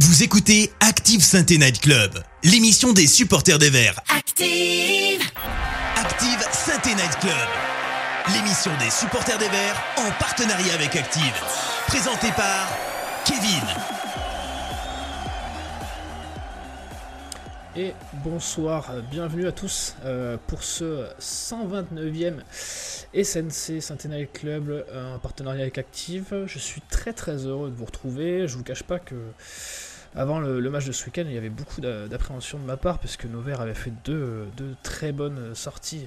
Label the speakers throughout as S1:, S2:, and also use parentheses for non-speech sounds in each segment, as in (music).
S1: Vous écoutez Active Sainte Night Club, l'émission des supporters des Verts.
S2: Active
S1: Active Sainte Night Club, l'émission des supporters des Verts en partenariat avec Active. Présentée par Kevin.
S3: Et bonsoir, euh, bienvenue à tous euh, pour ce 129e SNC Centennial Club euh, en partenariat avec Active. Je suis très très heureux de vous retrouver. Je vous cache pas que avant le, match de ce week-end, il y avait beaucoup d'a- d'appréhension de ma part parce que nos Verts avaient fait deux, deux très bonnes sorties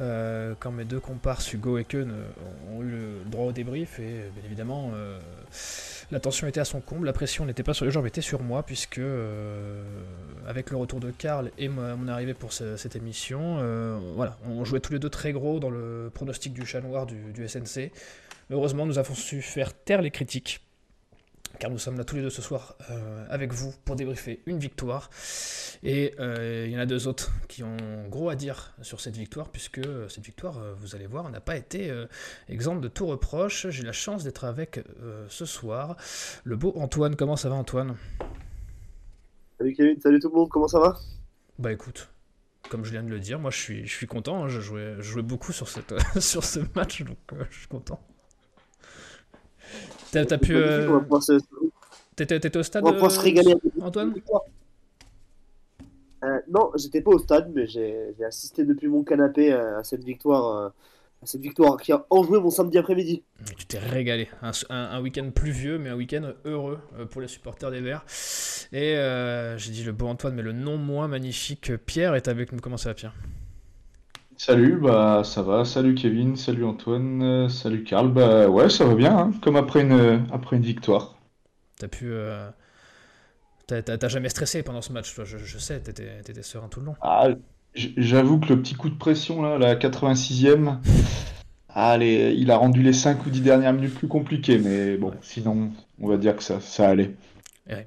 S3: euh, quand mes deux compars Hugo et Keun euh, ont eu le droit au débrief et bien évidemment euh, la tension était à son comble, la pression n'était pas sur les jambes, était sur moi puisque euh, avec le retour de Karl et mon arrivée pour ce- cette émission, euh, voilà, on jouait tous les deux très gros dans le pronostic du chat noir du SNC. Heureusement, nous avons su faire taire les critiques car nous sommes là tous les deux ce soir euh, avec vous pour débriefer une victoire. Et euh, il y en a deux autres qui ont gros à dire sur cette victoire, puisque cette victoire, euh, vous allez voir, n'a pas été euh, exemple de tout reproche. J'ai la chance d'être avec euh, ce soir le beau Antoine. Comment ça va Antoine?
S4: Salut Kevin, salut tout le monde, comment ça va?
S3: Bah écoute, comme je viens de le dire, moi je suis, je suis content. hein. Je, jouais, je jouais beaucoup sur, cette, (laughs) sur ce match, donc euh, je suis content. T'as pu... Euh, T'étais au stade,
S4: on va se régaler. une
S3: Antoine.
S4: Euh, non, j'étais pas au stade, mais j'ai j'ai assisté depuis mon canapé euh, à cette victoire, euh, à cette victoire qui a enjoué mon samedi après-midi.
S3: Tu t'es régalé. Un, un- un week-end pluvieux, mais un week-end heureux euh, pour les supporters des Verts. Et euh, j'ai dit le beau Antoine, mais le non moins magnifique Pierre est avec nous. Comment ça va, Pierre?
S5: Salut, bah ça va, salut Kevin, salut Antoine, euh, salut Karl, bah ouais ça va bien, hein, comme après une, après une victoire.
S3: T'as pu. euh, T'as t'as- t'as jamais stressé pendant ce match, toi, je, je sais, t'étais t'étais serein tout le long.
S5: Ah, j- j'avoue que le petit coup de pression là, la 86e, allez, (laughs) il a rendu les 5 ou 10 dernières minutes plus compliquées, mais bon, sinon on va dire que ça, ça allait.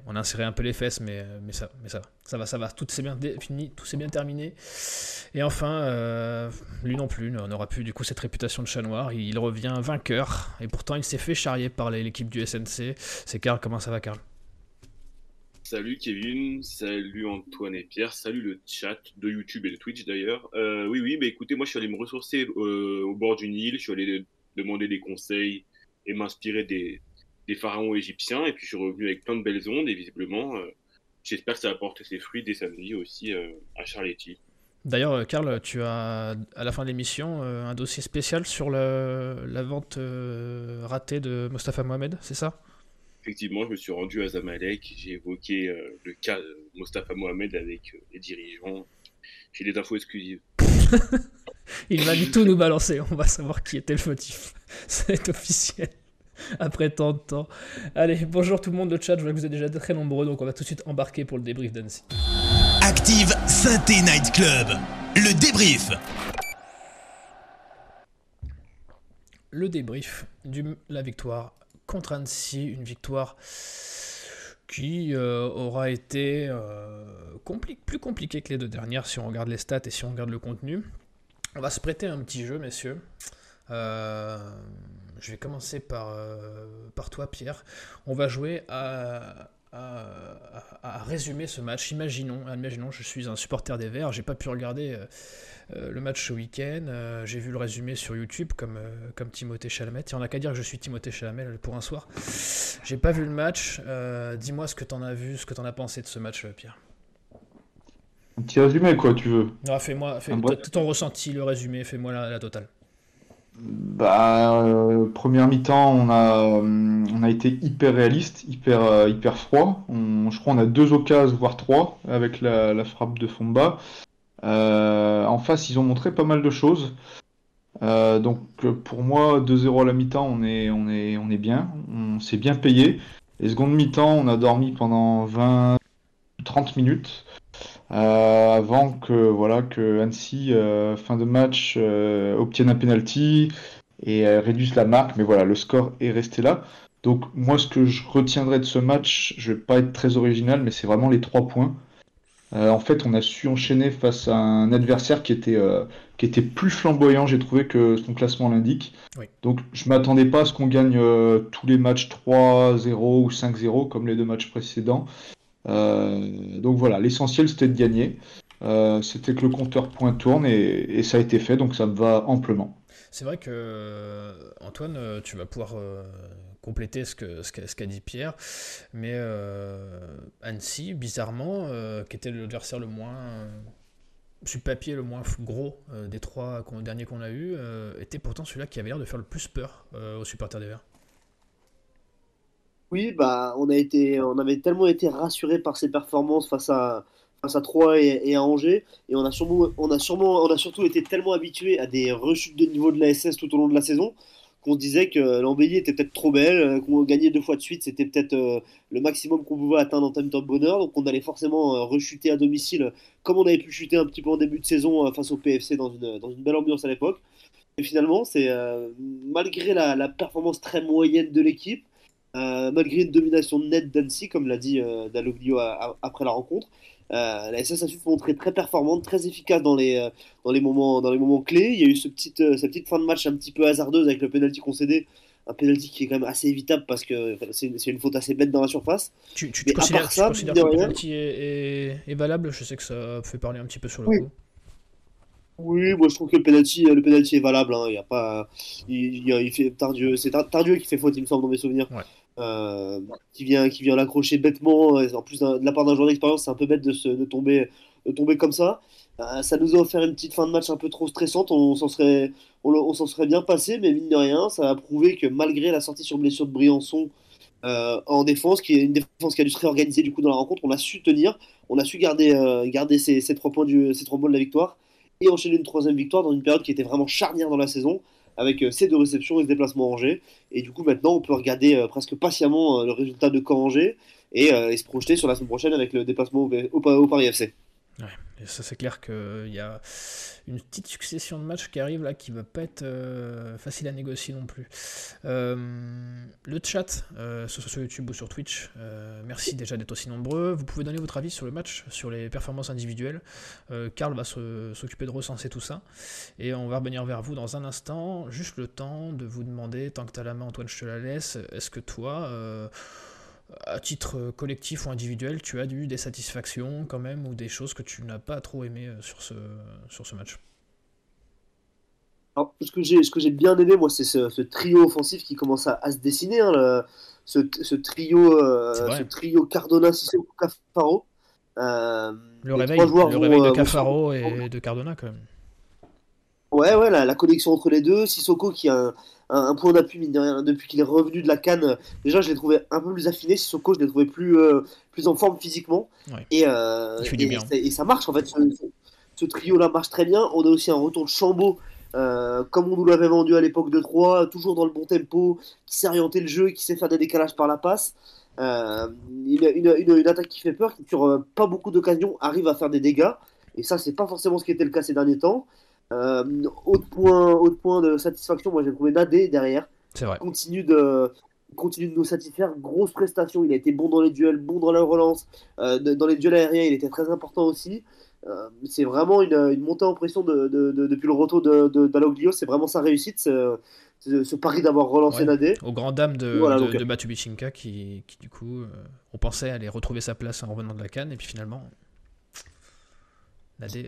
S3: On a inséré un peu les fesses, mais, euh, mais, ça, va. Ça va, ça va. Tout s'est bien fini, tout s'est bien terminé. Et enfin, euh, lui non plus, on n'aura plus du coup cette réputation de chat noir. Il revient vainqueur. Et pourtant, il s'est fait charrier par l'équipe du SNC. C'est Karl, comment ça va, Karl?
S6: Salut Kevin, salut Antoine et Pierre, salut le chat de YouTube et de Twitch d'ailleurs. Euh, oui, oui, mais écoutez, moi je suis allé me ressourcer au bord du Nil, je suis allé demander des conseils et m'inspirer des, des pharaons égyptiens, et puis je suis revenu avec plein de belles ondes, et visiblement, euh, j'espère que ça va porter ses fruits dès samedi aussi euh, à Charletti.
S3: D'ailleurs, euh, Karl, tu as à la fin de l'émission euh, un dossier spécial sur le- la vente ratée de Mostafa Mohamed, c'est ça?
S6: Effectivement, je me suis rendu à Zamalek, j'ai évoqué le cas de Mostafa Mohamed avec les dirigeants. J'ai des infos exclusives. (laughs)
S3: Il va du tout nous balancer, on va savoir qui était le fautif. (laughs) C'est officiel. (laughs) Après tant de temps. Allez, bonjour tout le monde, le chat, je vois que vous êtes déjà très nombreux, donc on va tout de suite embarquer pour le débrief d'Annecy.
S1: Active Sainte Night Club, le débrief.
S3: Le débrief de la victoire contre Annecy, une victoire qui euh, aura été euh, compli- plus compliquée que les deux dernières si on regarde les stats et si on regarde le contenu. On va se prêter un petit jeu, messieurs. Euh, je vais commencer par, euh, par toi, Pierre. On va jouer à, à, à- à résumer ce match. Imaginons, imaginons, je suis un supporter des Verts, j'ai pas pu regarder euh, euh, le match ce week-end. euh, j'ai vu le résumé sur YouTube comme, euh, comme Timothée Chalamet. Il n'y en a qu'à dire que je suis Timothée Chalamet pour un soir. J'ai pas vu le match. Dis-moi ce que t'en as vu, ce que t'en as pensé de ce match, Pierre.
S5: Un petit résumé quoi tu veux.
S3: Non, fais-moi, fais, ton ressenti, le résumé, fais-moi la, la totale.
S5: Bah, euh, première mi-temps, on a, euh, on a été hyper réaliste, hyper, euh, hyper froid. On- je crois qu'on a deux occasions, voire trois, avec la, la frappe de Fomba. En face, ils ont montré pas mal de choses. Donc, pour moi, 2-0 à la mi-temps, on est, on est, on est bien. On s'est bien payé. Les secondes mi-temps, on a dormi pendant 20-30 minutes. Euh, avant que voilà que Annecy euh, fin de match euh, obtienne un penalty et réduise la marque mais voilà le score est resté là donc moi ce que je retiendrai de ce match je vais pas être très original mais c'est vraiment les trois points en fait, on a su enchaîner face à un adversaire qui était, qui était plus flamboyant, j'ai trouvé, que son classement l'indique. Donc, je m'attendais pas à ce qu'on gagne tous les matchs 3-0 ou 5-0 comme les deux matchs précédents. Donc voilà, l'essentiel c'était de gagner. c'était que le compteur point tourne et, ça a été fait, donc ça me va amplement.
S3: C'est vrai que, Antoine, tu vas pouvoir compléter ce qu'a ce dit Pierre. Mais euh, Annecy, bizarrement, euh, qui était l'adversaire le moins. sur papier le moins gros euh, des trois derniers qu'on a eu, était pourtant celui-là qui avait l'air de faire le plus peur aux supporters des Verts.
S4: Oui, bah, on, avait tellement été rassurés par ses performances face à, Troyes et, à Angers, et on a, sûrement, on, a surtout été tellement habitués à des rechutes de niveau de la SS tout au long de la saison qu'on se disait que l'embellie était peut-être trop belle, euh, qu'on gagnait deux fois de suite, c'était peut-être euh, le maximum qu'on pouvait atteindre en termes de bonheur, donc on allait forcément euh, rechuter à domicile, comme on avait pu chuter un petit peu en début de saison face au PFC dans une belle ambiance à l'époque. Et finalement, c'est malgré la, performance très moyenne de l'équipe, malgré une domination nette d'Annecy, comme l'a dit Dalloglio après la rencontre, euh, la SS a su montrer très performante, très efficace dans les, euh, dans les, moments, dans les moments clés. Il y a eu ce petite, euh, cette petite fin de match un petit peu hasardeuse avec le penalty concédé. Un penalty qui est quand même assez évitable parce que c'est une faute assez bête dans la surface.
S3: Tu, tu, tu considères, ça, que le penalty est, est, valable? Je sais que ça fait parler un petit peu sur le coup.
S4: Oui, moi je trouve que le penalty, le penalty est valable. Hein. Il y a pas, il, il, fait Tardieu, c'est Tardieu qui fait faute, il me semble dans mes souvenirs. Ouais. Euh, qui vient, qui vient l'accrocher bêtement. En plus, de la part d'un joueur d'expérience, c'est un peu bête de, se, tomber, tomber comme ça. Euh, ça nous a offert une petite fin de match un peu trop stressante. On s'en serait, on, s'en serait bien passé, mais mine de rien, ça a prouvé que malgré la sortie sur blessure de Briançon euh, en défense, qui est une défense qui a dû se réorganiser du coup dans la rencontre, on a su tenir, on a su garder, garder ces, trois points ces trois points de la victoire et enchaîner une troisième victoire dans une période qui était vraiment charnière dans la saison avec euh, ces deux réceptions et ce déplacement Angers. Et du coup, maintenant, on peut regarder euh, presque patiemment euh, le résultat de Caen-Angers et, se projeter sur la semaine prochaine avec le déplacement au, Paris FC.
S3: Ouais, ça c'est clair qu'il y a une petite succession de matchs qui arrivent là qui va pas être facile à négocier non plus. le chat, euh, soit sur YouTube ou sur Twitch, merci déjà d'être aussi nombreux. Vous pouvez donner votre avis sur le match, sur les performances individuelles. Karl va s'occuper de recenser tout ça. Et on va revenir vers vous dans un instant. Juste le temps de vous demander, tant que tu as la main, Antoine, je te la laisse. Est-ce que toi à titre collectif ou individuel, tu as eu des satisfactions quand même ou des choses que tu n'as pas trop aimé euh, sur ce, sur ce match?
S4: Alors, ce que j'ai, ce que j'ai bien aimé, moi, c'est ce, trio offensif qui commence à, se dessiner. Hein, ce, ce, trio, euh, ce trio Cardona, Sissoko, Cafaro.
S3: Euh, le réveil, le réveil de Cafaro et de Cardona quand même.
S4: Ouais, ouais, la, la, connexion entre les deux. Sissoko qui a un, un, point d'appui, depuis qu'il est revenu de la canne. Déjà, je l'ai trouvé un peu plus affiné. Sissoko, je l'ai trouvé plus, euh, plus en forme physiquement. Et, euh, et, ça marche, en fait. Ce, trio-là marche très bien. On a aussi un retour de Chambaud, euh, comme on nous l'avait vendu à l'époque de 3, toujours dans le bon tempo, qui sait orienter le jeu, qui sait faire des décalages par la passe. Euh, une, une, une, attaque qui fait peur, qui sur pas beaucoup d'occasions arrive à faire des dégâts. Et ça, c'est pas forcément ce qui était le cas ces derniers temps. Euh, autre, point, autre point de satisfaction, moi j'ai trouvé Nadé derrière.
S3: C'est vrai.
S4: Continue de, continue de nous satisfaire. Grosse prestation. Il a été bon dans les duels, bon dans la relance. Euh, dans les duels aériens, il était très important aussi. Euh, c'est vraiment une, montée en pression de, depuis le retour de, C'est vraiment sa réussite, ce, ce, pari d'avoir relancé Nadé.
S3: Au grand dame de, voilà, de, Matubichinka qui, qui, du coup, on pensait aller retrouver sa place en revenant de la canne. Et puis finalement,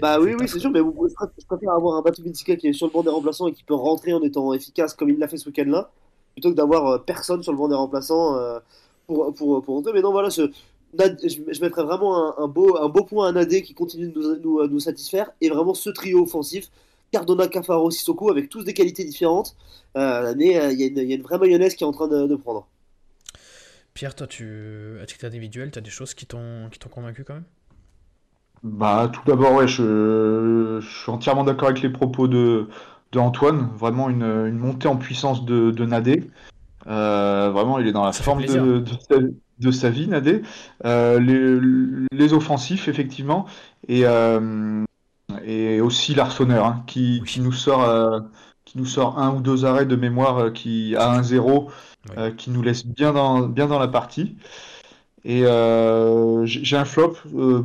S4: bah oui, oui, c'est sûr, mais vous, je préfère avoir un Batu qui est sur le banc des remplaçants et qui peut rentrer en étant efficace comme il l'a fait ce week-end-là, plutôt que d'avoir euh, personne sur le banc des remplaçants euh, pour, pour, pour rentrer. Mais non, voilà, ce, je, mettrais vraiment un, beau, un beau point à Nadé qui continue de nous, nous, nous, satisfaire et vraiment ce trio offensif. Cardona, Cafaro, Sissoko avec tous des qualités différentes, euh, mais il y, y, a une vraie mayonnaise qui est en train de, de prendre.
S3: Pierre, toi, tu, à titre individuel, tu as des choses qui t'ont convaincu quand même?
S5: Bah, tout d'abord, ouais, je, suis entièrement d'accord avec les propos de, de Antoine. Vraiment une, une montée en puissance de, de Nadé. Euh, vraiment, il est dans la forme de, de, sa, vie, Nadé. Euh, les, les, offensifs, effectivement, et, euh, et aussi l'Arseneur, hein, qui, qui, nous sort, qui nous sort un ou deux arrêts de mémoire qui à 1-0, qui nous laisse bien dans, bien dans la partie. Et j'ai un flop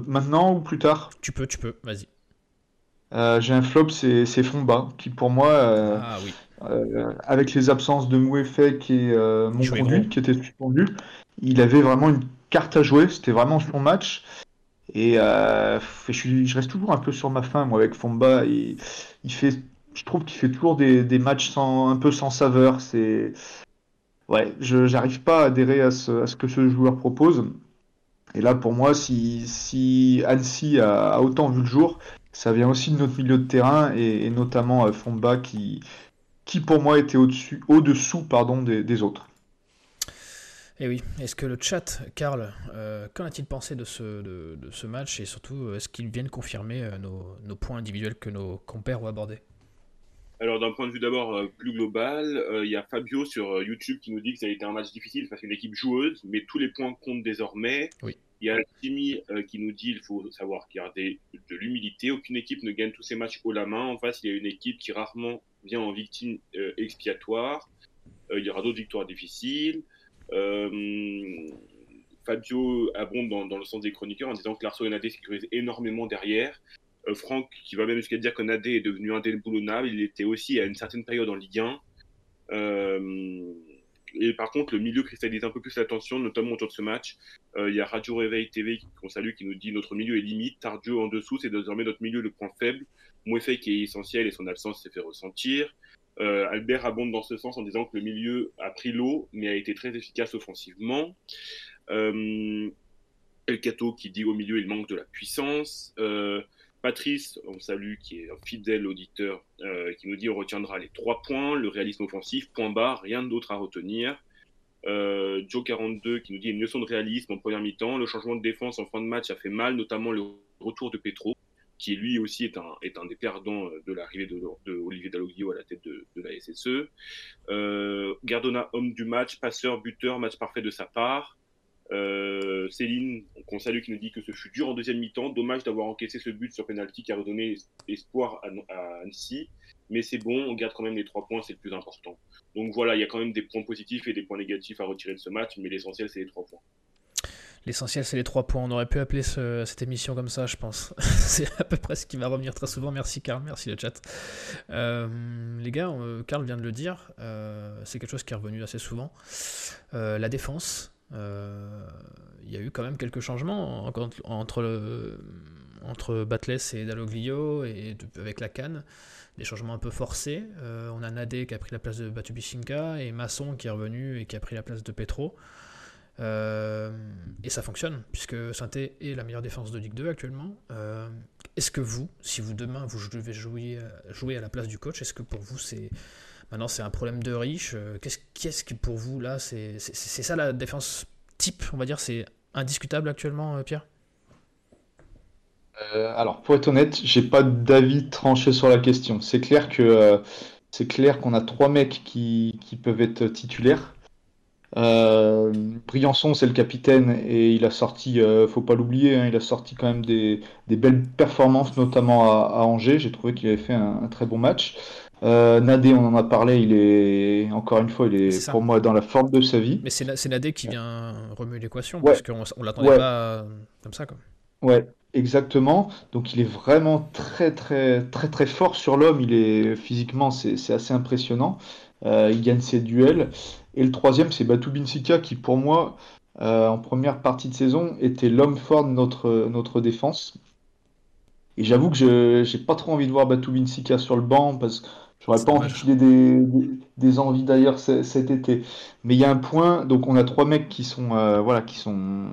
S5: maintenant ou plus tard?
S3: Tu peux, tu peux, vas-y.
S5: j'ai un flop, c'est Fomba, qui pour moi,
S3: ah, oui.
S5: avec les absences de Mouefek et mon conduit qui était suspendu, il avait vraiment une carte à jouer, c'était vraiment son match. Et euh, je, reste toujours un peu sur ma fin, moi, avec Fomba. Il, il fait, je trouve qu'il fait toujours des, des, matchs sans, un peu sans saveur. C'est, ouais, je n'arrive pas à adhérer à ce, à ce, que ce joueur propose. Et là, pour moi, si, si Annecy a, autant vu le jour, ça vient aussi de notre milieu de terrain et, notamment euh, Fomba qui, qui pour moi était au-dessus, au-dessous, pardon, des, des autres.
S3: Et eh oui, est-ce que le chat, Karl, euh, qu'en a-t-il pensé de ce, de, ce, match et surtout, est-ce qu'ils viennent confirmer euh, nos, nos, points individuels que nos compères ont abordés?
S6: Alors d'un point de vue d'abord euh, plus global, il y a Fabio sur YouTube qui nous dit que ça a été un match difficile face à une équipe joueuse, mais tous les points comptent désormais.
S3: Oui.
S6: Il y a Jimmy qui nous dit qu'il faut savoir garder de l'humilité. Aucune équipe ne gagne tous ses matchs haut la main. En face, il y a une équipe qui rarement vient en victime expiatoire. il y aura d'autres victoires difficiles. Euh, Fabio abonde dans, le sens des chroniqueurs en disant que Larso et Nadé sécurisent énormément derrière. Euh, Franck, qui va même jusqu'à dire que Nadé est devenu indéboulonnable, il était aussi à une certaine période en Ligue 1. Euh, et par contre, le milieu cristallise un peu plus l'attention, notamment autour de ce match. Il y a Radio Réveil TV qu'on salue qui nous dit notre milieu est limite. Tardio en dessous, c'est désormais notre milieu le point faible. Mouefei qui est essentiel et son absence s'est fait ressentir. Euh, Albert abonde dans ce sens en disant que le milieu a pris l'eau, mais a été très efficace offensivement. Euh, El Cato qui dit au milieu il manque de la puissance. Euh, Patrice, on salue, qui est un fidèle auditeur, qui nous dit on retiendra les trois points, le réalisme offensif, point bas, rien d'autre à retenir. Joe42 qui nous dit une leçon de réalisme en première mi-temps, le changement de défense en fin de match a fait mal, notamment le retour de Petro qui lui aussi est un, est des perdants euh, de l'arrivée de, Olivier Dalloglio à la tête de, la SSE. Euh, Gardona, homme du match, passeur, buteur, match parfait de sa part. Euh, Céline, qu'on salue, qui nous dit que ce fut dur en deuxième mi-temps. Dommage d'avoir encaissé ce but sur penalty qui a redonné espoir à, Annecy. Mais c'est bon, on garde quand même les trois points, c'est le plus important. Donc voilà, il y a quand même des points positifs et des points négatifs à retirer de ce match, mais l'essentiel, c'est les trois points.
S3: L'essentiel, c'est les trois points. On aurait pu appeler cette émission comme ça, je pense. (laughs) c'est à peu près ce qui va revenir très souvent. Merci, Karl. Merci, le chat. Euh, les gars, euh, Karl vient de le dire. C'est quelque chose qui est revenu assez souvent. la défense. Il y a eu quand même quelques changements entre, le, entre Batless et Dalloglio et avec la canne. Des changements un peu forcés. on a Nadé qui a pris la place de Batubishinka et Masson qui est revenu et qui a pris la place de Petro. Euh, et ça fonctionne, puisque Sainté est la meilleure défense de Ligue 2 actuellement. Euh, est-ce que vous, si vous demain vous devez jouer, jouer à la place du coach, est-ce que pour vous c'est maintenant c'est un problème de riche euh, Qu'est-ce qu'est-ce qui pour vous là c'est ça la défense type, on va dire, c'est indiscutable actuellement, Pierre?
S5: Alors pour être honnête, j'ai pas d'avis tranché sur la question. C'est clair que c'est clair qu'on a trois mecs qui, qui peuvent être titulaires. Euh, Briançon, c'est le capitaine et il a sorti, euh, faut pas l'oublier, hein, il a sorti quand même des, belles performances, notamment à, Angers. J'ai trouvé qu'il avait fait un, très bon match. Euh, Nadé, on en a parlé, il est encore une fois, il est, pour moi dans la forme de sa vie.
S3: Mais c'est Nadé qui vient remuer l'équation parce qu'on on l'attendait pas comme ça. Quoi.
S5: Ouais, exactement. Donc il est vraiment très très très très fort sur l'homme. Il est physiquement, c'est assez impressionnant. Euh, il gagne ses duels. Et le troisième, c'est Batu Binsika, qui pour moi, euh, en première partie de saison, était l'homme fort de notre, notre défense. Et j'avoue que je n'ai pas trop envie de voir Batu Binsika sur le banc, parce que j'aurais pas envie de des, des, envies d'ailleurs cet été. Mais il y a un point, donc on a trois mecs qui sont, euh, voilà, qui sont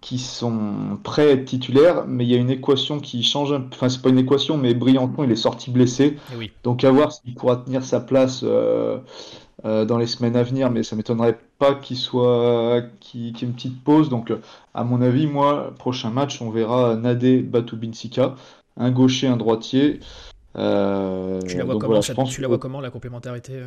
S5: qui sont prêts à être titulaires, mais il y a une équation qui change. Enfin, c'est pas une équation, mais Briançon, il est sorti blessé.
S3: Eh
S5: Donc, à voir s'il pourra tenir sa place euh, euh, dans les semaines à venir, mais ça m'étonnerait pas qu'il soit qu'il y ait une petite pause. Donc, à mon avis, moi, prochain match, on verra Nadé Batubinsika, un gaucher, un droitier.
S3: Euh, tu la vois, comment, tu la vois comment la complémentarité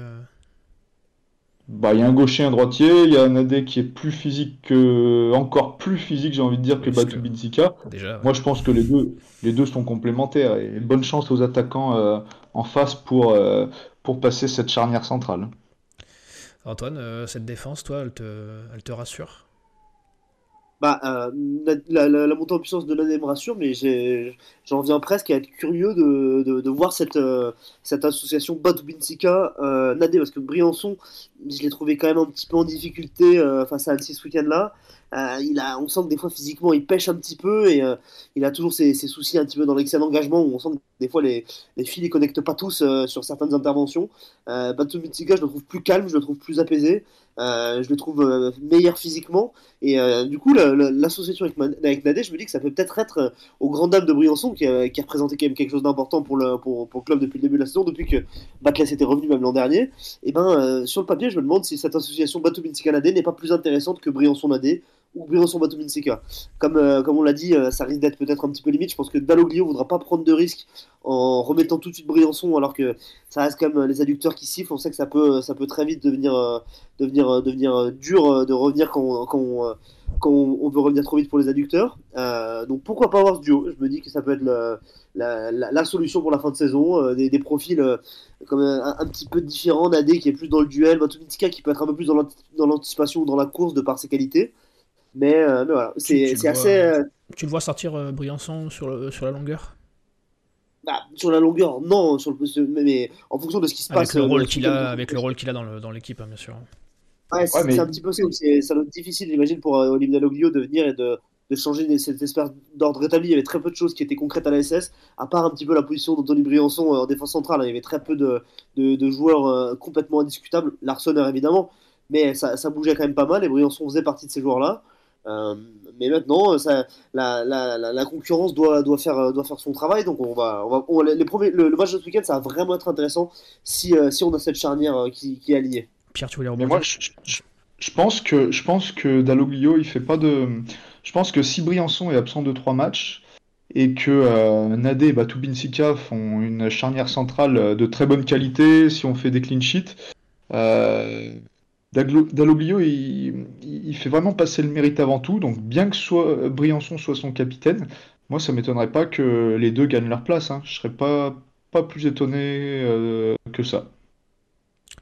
S5: bah, il y a un gaucher, un droitier, il y a un AD qui est plus physique que, encore plus physique, j'ai envie de dire, que Batu Binzika. Moi, je pense que les deux, les deux sont complémentaires et bonne chance aux attaquants euh, en face pour, euh, pour passer cette charnière centrale.
S3: Antoine, euh, cette défense, toi, elle te, elle te rassure?
S4: Bah, euh, la, la, montée en puissance de l'année me rassure, mais j'en viens presque à être curieux de, de, voir cette, euh, cette association Batubinsika euh, nader, parce que Briançon, je l'ai trouvé quand même un petit peu en difficulté euh, face à Annecy ce week-end-là. Il a, on sent que des fois physiquement il pêche un petit peu et il a toujours ses, ses, soucis un petit peu dans l'excès d'engagement où on sent que des fois les, les filles ne connectent pas tous sur certaines interventions. Euh, je le trouve plus calme, je le trouve plus apaisé, je le trouve meilleur physiquement et du coup l'association avec, avec Nadé, je me dis que ça peut peut-être être aux grandes de Briançon qui, qui, a représenté quand même quelque chose d'important pour le, club depuis le début de la saison, depuis que Batles était revenu même l'an dernier. Et ben sur le papier, je me demande si cette association Batu Mitsika Nadé n'est pas plus intéressante que Briançon Nadé ou Briançon Batomin Seka. Comme, euh, comme on l'a dit, euh, ça risque d'être peut-être un petit peu limite. Je pense que Dalloglio voudra pas prendre de risques en remettant tout de suite Briançon, alors que ça reste quand même les adducteurs qui sifflent. On sait que ça peut, ça peut très vite devenir, euh, devenir, devenir dur de revenir quand, quand, on, quand on veut revenir trop vite pour les adducteurs. donc pourquoi pas avoir ce duo? Je me dis que ça peut être la, la, solution pour la fin de saison. des, profils un, petit peu différents. Nadé qui est plus dans le duel, Batominsika qui peut être un peu plus dans l'anticipation ou dans la course de par ses qualités. Mais, euh, mais voilà, c'est assez. Euh...
S3: Tu le vois sortir euh, Briançon sur, le, sur la longueur?
S4: Bah, Sur la longueur, non, sur le, mais, mais en fonction de ce qui se
S3: avec
S4: passe.
S3: Le rôle qu'il a, avec le rôle qu'il a dans l'équipe, hein, bien sûr.
S4: Ouais, c'est ouais, mais... un petit peu ça. Ça doit être difficile, j'imagine, pour euh, Olivier Dalloglio de venir et de, de changer cette espèce d'ordre rétabli. Il y avait très peu de choses qui étaient concrètes à la SS, à part un petit peu la position d'Anthony Briançon en défense centrale. Il y avait très peu de, de, de joueurs euh, complètement indiscutables. Larsonneur, évidemment, mais ça, ça, bougeait quand même pas mal et Briançon faisait partie de ces joueurs-là. Euh, mais maintenant, ça, la, la, la, la, concurrence doit, doit, faire, doit faire son travail. Donc, on va, on va on, les premiers, le, le, match de ce week-end, ça va vraiment être intéressant si, euh, si on a cette charnière euh, qui, qui, est alignée.
S3: Pierre, tu voulais
S5: Mais moi, je, je, je, pense que, je pense que Dalloglio, il fait pas de. Je pense que si Briançon est absent de trois matchs et que euh, Nadé et Batubinsika font une charnière centrale de très bonne qualité, si on fait des clean sheets, euh, Dalloglio, il, il, fait vraiment passer le mérite avant tout. Donc, bien que soit, Briançon soit son capitaine, moi, ça m'étonnerait pas que les deux gagnent leur place. Hein. Je serais pas, pas plus étonné euh, que ça.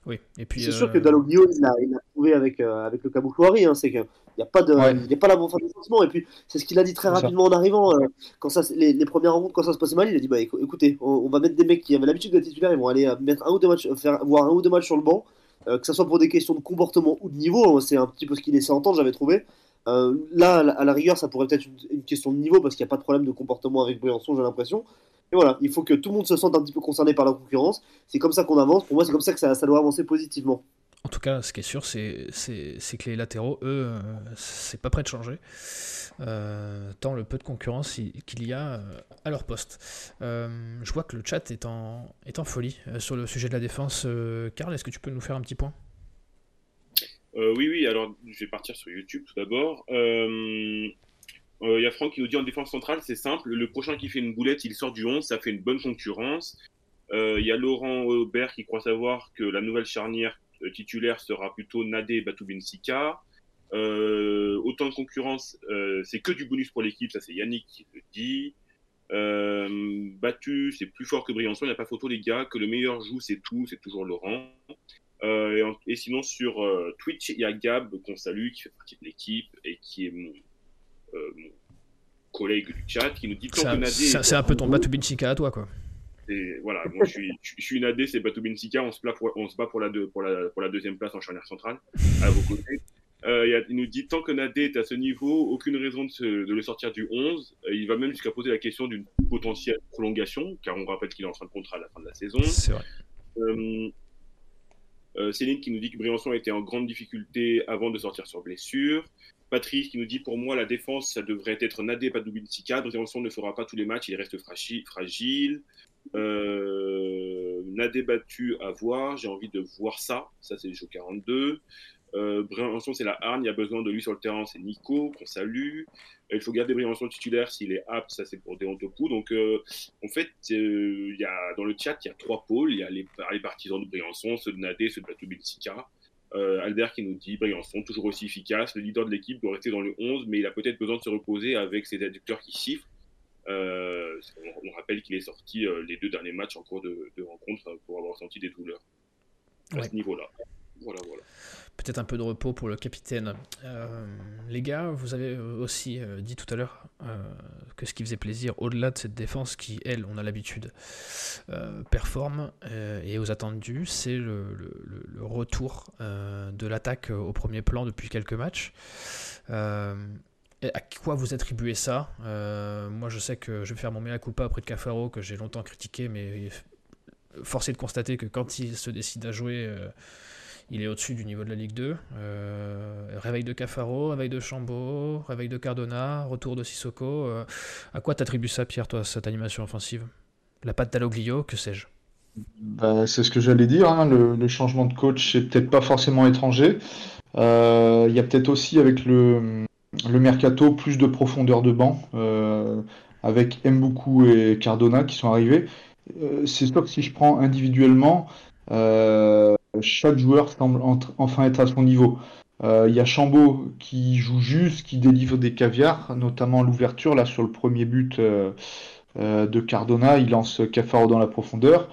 S3: Oui, et puis.
S4: C'est
S3: euh...
S4: sûr que Dalloglio, il l'a trouvé avec, euh, avec le Kabuchouari. Hein, c'est qu'il n'y a pas de, ouais. il a pas la bonne fin de lancement. Et puis, c'est ce qu'il a dit très rapidement ça. en arrivant. Euh, quand ça, les, les, premières rencontres, quand ça se passait mal, il a dit bah, écoutez, on, on va mettre des mecs qui avaient l'habitude d'être titulaires, ils vont aller mettre un ou deux matchs, faire, voir un ou deux matchs sur le banc. Euh, que ce soit pour des questions de comportement ou de niveau, hein, c'est un petit peu ce qu'il laissait entendre, j'avais trouvé. Euh, là, à la rigueur, ça pourrait une, une, question de niveau parce qu'il n'y a pas de problème de comportement avec Briançon, j'ai l'impression. Et voilà, il faut que tout le monde se sente un petit peu concerné par la concurrence. C'est comme ça qu'on avance. Pour moi, c'est comme ça que ça, ça, doit avancer positivement.
S3: En tout cas, ce qui est sûr, c'est que les latéraux, eux, euh, c'est pas prêt de changer. Euh, tant le peu de concurrence qu'il y a euh, à leur poste. Je vois que le chat est en, folie sur le sujet de la défense. Karl, est-ce que tu peux nous faire un petit point?
S6: Oui, oui, alors je vais partir sur YouTube tout d'abord. Il y a Franck qui nous dit en défense centrale, c'est simple, le prochain qui fait une boulette, il sort du 11, ça fait une bonne concurrence. Il y a Laurent Aubert qui croit savoir que la nouvelle charnière titulaire sera plutôt Nadé Batubinsika. Euh, autant de concurrence, euh, c'est que du bonus pour l'équipe, ça c'est Yannick qui le dit. Euh, battu, c'est plus fort que Briançon, il n'y a pas photo les gars, que le meilleur joue c'est tout, c'est toujours Laurent. Et, et, sinon sur Twitch, il y a Gab qu'on salue, qui fait partie de l'équipe et qui est mon, mon, collègue du chat, qui nous dit
S3: que. C'est un peu ton Batubinsika à toi quoi.
S6: Et voilà, moi (laughs) je suis, je suis une AD, c'est Batubinsika, on se, pour, on se bat pour la, deux, pour, la, pour la deuxième place en charnière centrale, à vos côtés. Euh, il nous dit tant que Nadé est à ce niveau, aucune raison de, se, de le sortir du 11. Euh, il va même jusqu'à poser la question d'une potentielle prolongation, car on rappelle qu'il est en fin de contrat à la fin de la saison.
S3: C'est vrai.
S6: Euh, euh, Céline qui nous dit que Briançon était en grande difficulté avant de sortir sur blessure. Patrice qui nous dit pour moi la défense ça devrait être Nadé Padubinsika. Briançon ne fera pas tous les matchs, il reste fragile. Euh, Nadé battu à voir, j'ai envie de voir ça. Ça c'est le jeu 42. Euh, Briançon, c'est la hargne, il y a besoin de lui sur le terrain, c'est Nico, qu'on salue. Euh, il faut garder Briançon titulaire s'il est apte, ça c'est pour Deontopou. Donc, euh, en fait, il y a, dans le chat, il y a trois pôles. Il y a les, partisans de Briançon, ceux de Nadé, ceux de Batoubitsika. Euh, Albert qui nous dit Briançon, toujours aussi efficace. Le leader de l'équipe doit rester dans le 11, mais il a peut-être besoin de se reposer avec ses adducteurs qui sifflent. Euh, on, on, rappelle qu'il est sorti euh, les deux derniers matchs en cours de, de rencontre pour avoir senti des douleurs à
S3: ouais.
S6: ce niveau-là. Voilà, voilà.
S3: Peut-être un peu de repos pour le capitaine. les gars, vous avez aussi dit tout à l'heure que ce qui faisait plaisir, au-delà de cette défense qui, elle, on a l'habitude, performe et aux attendus, c'est le, retour de l'attaque au premier plan depuis quelques matchs. à quoi vous attribuez ça? Moi, je sais que je vais faire mon mea culpa auprès de Cafaro, que j'ai longtemps critiqué, mais forcé de constater que quand il se décide à jouer, euh, il est au-dessus du niveau de la Ligue 2. Euh, réveil de Cafaro, réveil de Chambaud, réveil de Cardona, retour de Sissoko. Euh, à quoi t'attribues ça, Pierre, toi, cette animation offensive? La patte d'Aloglio, que sais-je?
S5: Bah, C'est ce que j'allais dire. Hein. Le, changement de coach, c'est peut-être pas forcément étranger. Il y a peut-être aussi avec le, le mercato plus de profondeur de banc, avec Mboukou et Cardona qui sont arrivés. Euh, c'est sûr que si je prends individuellement, euh, chaque joueur semble enfin être à son niveau. Euh, il y a Chambaud qui joue juste, qui délivre des caviars, notamment l'ouverture là sur le premier but de Cardona, il lance Cafaro dans la profondeur.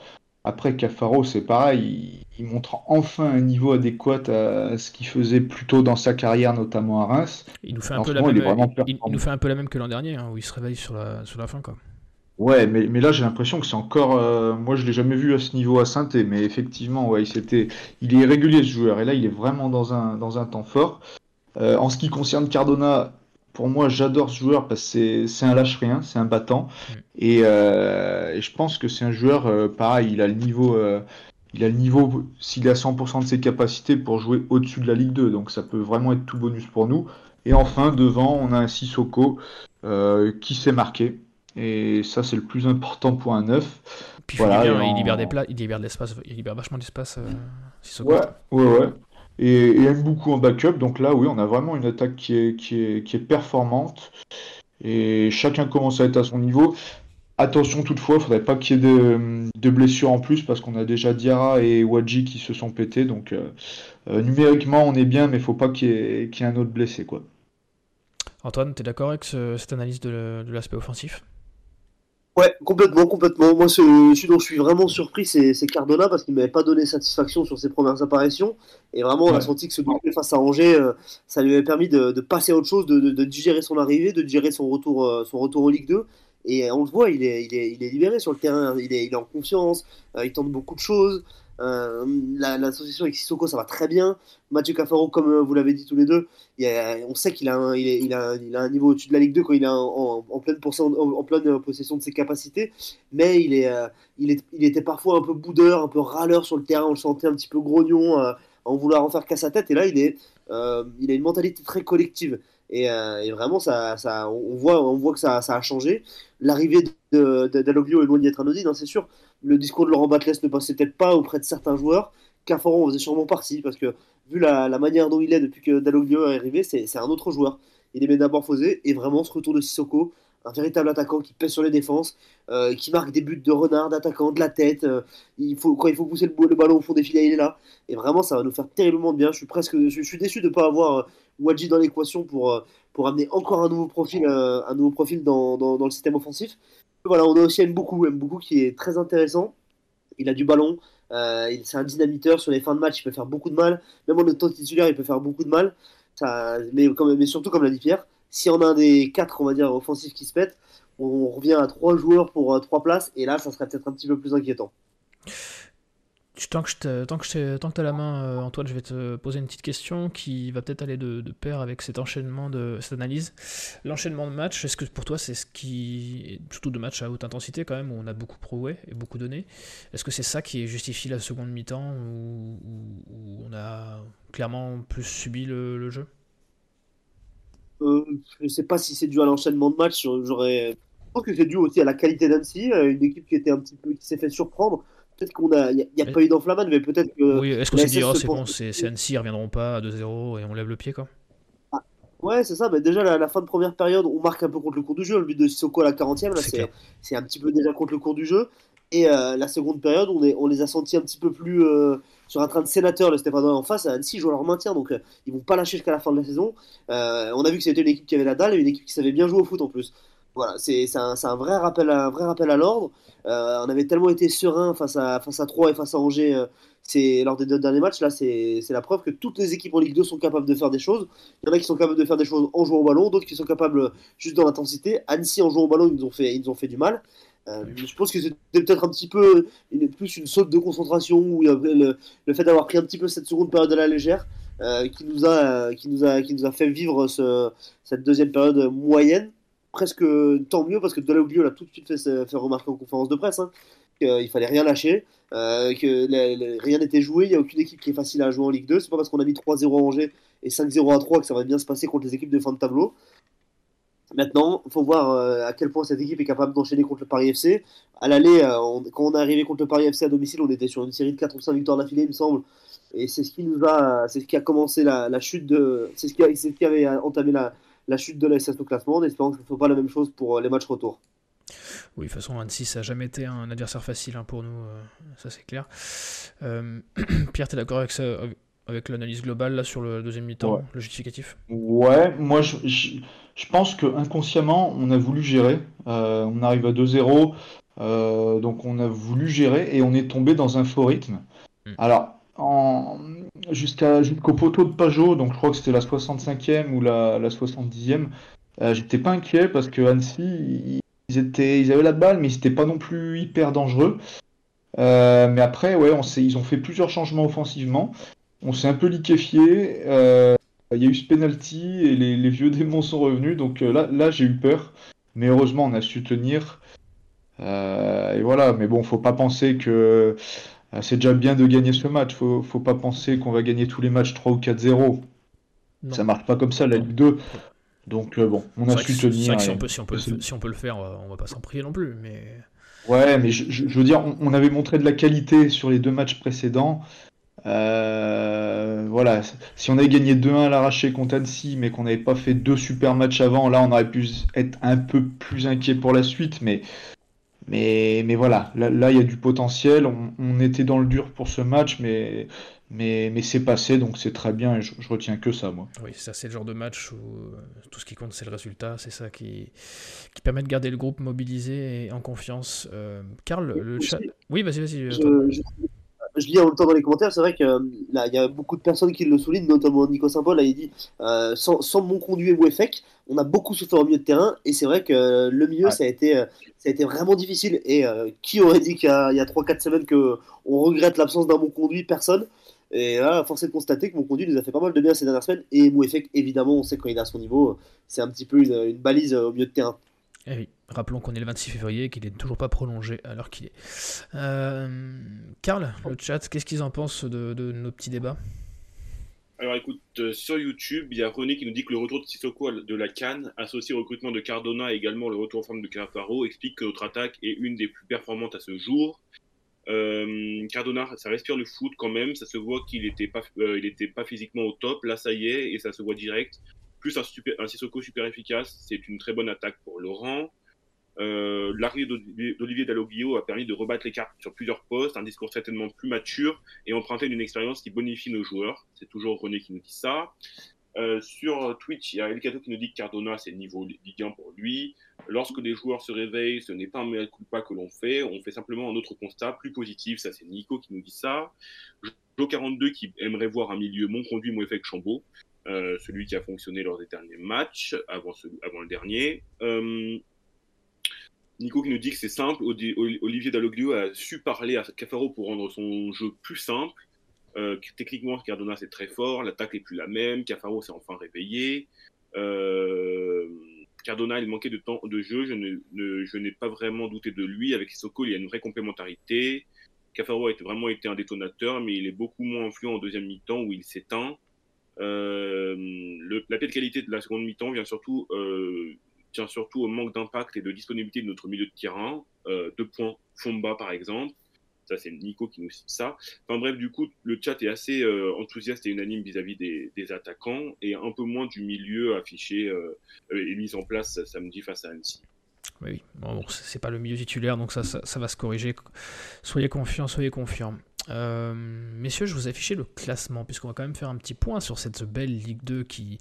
S5: Après Cafaro, c'est pareil, il, montre enfin un niveau adéquat à ce qu'il faisait plus tôt dans sa carrière, notamment à Reims.
S3: Il nous fait un, peu la, même, il, nous fait un peu la même que l'an dernier, hein, où il se réveille sur la, sur la fin. Quoi.
S5: Ouais, mais, mais là j'ai l'impression que c'est encore. Euh, moi je l'ai jamais vu à ce niveau à saint mais effectivement, ouais, il, il est irrégulier ce joueur, et là il est vraiment dans un, dans un temps fort. Euh, en ce qui concerne Cardona, pour moi j'adore ce joueur parce que c'est un lâche-rien, c'est un battant. Mm. Et, euh, et, je pense que c'est un joueur, pareil, il a le niveau. il a le niveau, s'il a 100% de ses capacités pour jouer au-dessus de la Ligue 2, donc ça peut vraiment être tout bonus pour nous. Et enfin, devant, on a un Sissoko qui s'est marqué, et ça, c'est le plus important pour un neuf.
S3: Puis voilà, il, libère des plats, il libère de l'espace, il libère vachement d'espace. Euh,
S5: ouais, ouais, ouais. Et, et, aime beaucoup en backup. Donc là, oui, on a vraiment une attaque qui est, qui est, qui est performante. Et chacun commence à être à son niveau. Attention toutefois, il ne faudrait pas qu'il y ait de, de, blessures en plus parce qu'on a déjà Diarra et Wadji qui se sont pétés. Donc euh, euh, numériquement, on est bien, mais il ne faut pas qu'il y, ait, y ait un autre blessé. Quoi.
S3: Antoine, tu es d'accord avec cette analyse de l'aspect offensif?
S4: Ouais, complètement, complètement. Moi, celui dont je suis vraiment surpris, c'est Cardona parce qu'il m'avait pas donné satisfaction sur ses premières apparitions. Et vraiment, on a senti que ce doublé face à Angers, euh, ça lui avait permis de, passer à autre chose, de, de, digérer son arrivée, de digérer son retour, euh, son retour en Ligue 2. Et on le voit, il est, il est, il est libéré sur le terrain, il est, il est en confiance, euh, il tente beaucoup de choses. Euh, L'association avec Sissoko, ça va très bien. Mathieu Cafaro, comme euh, vous l'avez dit tous les deux, on sait qu'il a, un, niveau au-dessus de la Ligue 2 quand il est en, pleine, pleine possession de ses capacités. Mais il, euh, était parfois un peu boudeur, un peu râleur sur le terrain. On le sentait un petit peu grognon, euh, en vouloir en faire qu'à sa tête. Et là, il, a une mentalité très collective. Et, vraiment, ça, on, voit, que ça, a changé. L'arrivée d'Aloglio est loin d'être anodine, hein, c'est sûr le discours de Laurent Batles ne passait peut-être pas auprès de certains joueurs. Caforon faisait sûrement partie parce que vu la, manière dont il est depuis que Dalloglio est arrivé, c'est un autre joueur. Il est métamorphosé et vraiment ce retour de Sissoko, un véritable attaquant qui pèse sur les défenses, euh, qui marque des buts de renard, d'attaquant, de la tête. Euh, il faut, quand il faut pousser le, ballon au fond des filets, il est là. Et vraiment, ça va nous faire terriblement de bien. Je suis presque, je, suis déçu de ne pas avoir euh, Wadji dans l'équation pour, pour amener encore un nouveau profil, un nouveau profil dans, dans, le système offensif. Voilà, on a aussi aime beaucoup qui est très intéressant. Il a du ballon, euh, c'est un dynamiteur sur les fins de match, il peut faire beaucoup de mal. Même en étant titulaire, il peut faire beaucoup de mal. Mais, surtout, comme l'a dit Pierre, si on a un des quatre, on va dire, offensifs qui se pètent, on revient à trois joueurs pour euh, trois places, et là, ça serait peut-être un petit peu plus inquiétant.
S3: Tant que, je as la main, euh, Antoine, je vais te poser une petite question qui va peut-être aller de, pair avec cet enchaînement de cette analyse. L'enchaînement de match, est-ce que pour toi c'est ce qui, surtout de match à haute intensité quand même, où on a beaucoup prouvé et beaucoup donné, est-ce que c'est ça qui justifie la seconde mi-temps où, on a clairement plus subi le, jeu?
S4: Euh, Je ne sais pas si c'est dû à l'enchaînement de match. J'aurais, je pense que c'est dû aussi à la qualité d'Annecy, euh, une équipe qui était un petit peu, qui s'est fait surprendre peut-être qu'on a, il n'y a, pas eu d'enflammade, mais peut-être que.
S3: Oui, est-ce qu'on s'est dit, oh, c'est bon, c'est Annecy, ils reviendront pas à 2-0 et on lève le pied, quoi
S4: ah, Ouais, c'est ça. Mais déjà, la, la, fin de première période, on marque un peu contre le cours du jeu. Le but de Sissoko à la 40e, là, c'est un petit peu déjà contre le cours du jeu. Et euh, la seconde période, on, est, on les a sentis un petit peu plus euh, sur un train de sénateur. Le Stéphanois en face, Annecy joue leur maintien, donc euh, ils vont pas lâcher jusqu'à la fin de la saison. on a vu que c'était une équipe qui avait la dalle et une équipe qui savait bien jouer au foot en plus. Voilà, c'est un, vrai rappel à, un vrai rappel à l'ordre. Euh, on avait tellement été serein face à, face à 3 et face à Angers euh, c'est lors des deux derniers matchs, là, c'est la preuve que toutes les équipes en Ligue 2 sont capables de faire des choses. Il y en a qui sont capables de faire des choses en jouant au ballon, d'autres qui sont capables juste dans l'intensité. Annecy, en jouant au ballon, ils nous ont fait, ils ont fait du mal. Euh, je pense que c'était peut-être un petit peu plus une saute de concentration ou le, fait d'avoir pris un petit peu cette seconde période à la légère qui, nous a, qui, nous a, qui nous a fait vivre ce, cette deuxième période moyenne. Presque tant mieux parce que Delaoglio l'a tout de suite fait, remarquer en conférence de presse. Hein, qu'il fallait rien lâcher, euh, que rien n'était joué, il n'y a aucune équipe qui est facile à jouer en Ligue 2. C'est pas parce qu'on a mis 3-0 à Angers et 5-0 à 3 que ça va bien se passer contre les équipes de fin de tableau. Maintenant, il faut voir euh, à quel point cette équipe est capable d'enchaîner contre le Paris FC. À l'aller, euh, quand on est arrivé contre le Paris FC à domicile, on était sur une série de 4 ou 5 victoires d'affilée, il me semble. Et c'est ce qui nous a, c'est ce qui a commencé la, chute de, c'est ce ce qui avait entamé la, la chute de la SS au classement, en espérant que ce ne soit pas la même chose pour les matchs retour.
S3: Oui, de toute façon, Annecy, ça n'a jamais été un adversaire facile hein, pour nous, euh, ça c'est clair. Euh, (clears throat) Pierre, tu es d'accord avec, ça, avec l'analyse globale là, sur le deuxième mi-temps, le justificatif?
S5: Ouais, moi je, je, pense que inconsciemment, on a voulu gérer. Euh, on arrive à 2-0, donc on a voulu gérer et on est tombé dans un faux rythme. Hmm. Alors, jusqu'à jusqu'au poteau de Pajot, donc je crois que c'était la 65e ou la, la 70e, j'étais pas inquiet parce que Annecy, ils, étaient, ils avaient la balle, mais ils n'étaient pas non plus hyper dangereux. Euh, mais après, ouais, on ils ont fait plusieurs changements offensivement. On s'est un peu liquéfié. Euh, il y a eu ce penalty et les, vieux démons sont revenus. Donc euh, là, là j'ai eu peur. Mais heureusement, on a su tenir. et voilà. Mais bon, faut pas penser que c'est déjà bien de gagner ce match. Faut, faut pas penser qu'on va gagner tous les matchs 3 ou 4-0. Ça marche pas comme ça, la Ligue 2. Donc euh, bon, on a su tenir.
S3: si, on peut, si, on peut, si on peut le faire, on va pas s'en prier non plus. Mais...
S5: Ouais, mais je, veux dire, on, avait montré de la qualité sur les deux matchs précédents. Euh, voilà, si on avait gagné 2-1 à l'arraché contre Annecy, mais qu'on n'avait pas fait deux super matchs avant, là on aurait pu être un peu plus inquiet pour la suite. Mais, mais, mais voilà, là il y a du potentiel. On, on, était dans le dur pour ce match, mais mais, mais c'est passé, donc c'est très bien, et je, retiens que ça, moi.
S3: Oui, ça c'est le genre de match où euh, tout ce qui compte c'est le résultat, c'est ça qui, qui permet de garder le groupe mobilisé et en confiance. Euh, Karl, le chat... Oui, vas-y, vas-y.
S4: Je, je, lis en même temps dans les commentaires, c'est vrai qu'il y a beaucoup de personnes qui le soulignent, notamment Nico Saint-Paul, il dit euh, sans, sans mon conduit et Wefek, on a beaucoup souffert au milieu de terrain, et c'est vrai que le milieu, ça, a été, ça a été vraiment difficile, et qui aurait dit qu'il y a, a 3-4 semaines qu'on regrette l'absence d'un bon conduit? Personne. Et là, force est de constater que mon conduit nous a fait pas mal de bien ces dernières semaines. Et Mouefek, évidemment, on sait quand il est à son niveau, c'est un petit peu une, balise au milieu de terrain.
S3: Eh oui, rappelons qu'on est le 26 février et qu'il n'est toujours pas prolongé alors qu'il est. Euh, Karl, le chat, qu'est-ce qu'ils en pensent de, nos petits débats?
S6: Alors écoute, euh, sur YouTube, il y a René qui nous dit que le retour de Sissoko de la Cannes, associé au recrutement de Cardona et également le retour en forme de Cafaro, explique que notre attaque est une des plus performantes à ce jour. Euh, Cardona, ça respire le foot quand même. Ça se voit qu'il n'était pas, pas physiquement au top. Là, ça y est, et ça se voit direct. Plus un, super, un Sissoko super efficace, c'est une très bonne attaque pour Laurent. Euh, L'arrivée d'Olivier Dalloglio a permis de rebattre les cartes sur plusieurs postes, un discours certainement plus mature et emprunté d'une expérience qui bonifie nos joueurs. C'est toujours René qui nous dit ça. Euh, sur Twitch, il y a Elkato qui nous dit que Cardona, c'est le niveau Ligue 1 pour lui. Lorsque les joueurs se réveillent, ce n'est pas un meilleur pas que l'on fait, on fait simplement un autre constat plus positif. Ça, c'est Nico qui nous dit ça. Jo42 qui aimerait voir un milieu mon conduit, mon effet Chambaud, euh, celui qui a fonctionné lors des derniers matchs, avant, le dernier. Nico qui nous dit que c'est simple, Olivier Dalloglio a su parler à Cafaro pour rendre son jeu plus simple. Euh, techniquement, Cardona c'est très fort, l'attaque n'est plus la même, Cafaro s'est enfin réveillé. Euh, Cardona, il manquait de temps de jeu, je, n'ai pas vraiment douté de lui. Avec Soko, il y a une vraie complémentarité. Cafaro a vraiment été un détonateur, mais il est beaucoup moins influent en deuxième mi-temps où il s'éteint. Euh, la pièce de qualité de la seconde mi-temps vient surtout, surtout au manque d'impact et de disponibilité de notre milieu de terrain. deux points Fomba par exemple. Ça, c'est Nico qui nous cite ça. Enfin bref, du coup, le chat est assez euh, enthousiaste et unanime vis-à-vis des, attaquants et un peu moins du milieu affiché euh, et mis en place samedi face à Annecy.
S3: Oui, bon, c'est pas le milieu titulaire, donc ça, va se corriger. Soyez confiants, soyez confiants. Euh, messieurs, je vous affiche le classement, puisqu'on va quand même faire un petit point sur cette belle Ligue 2 qui,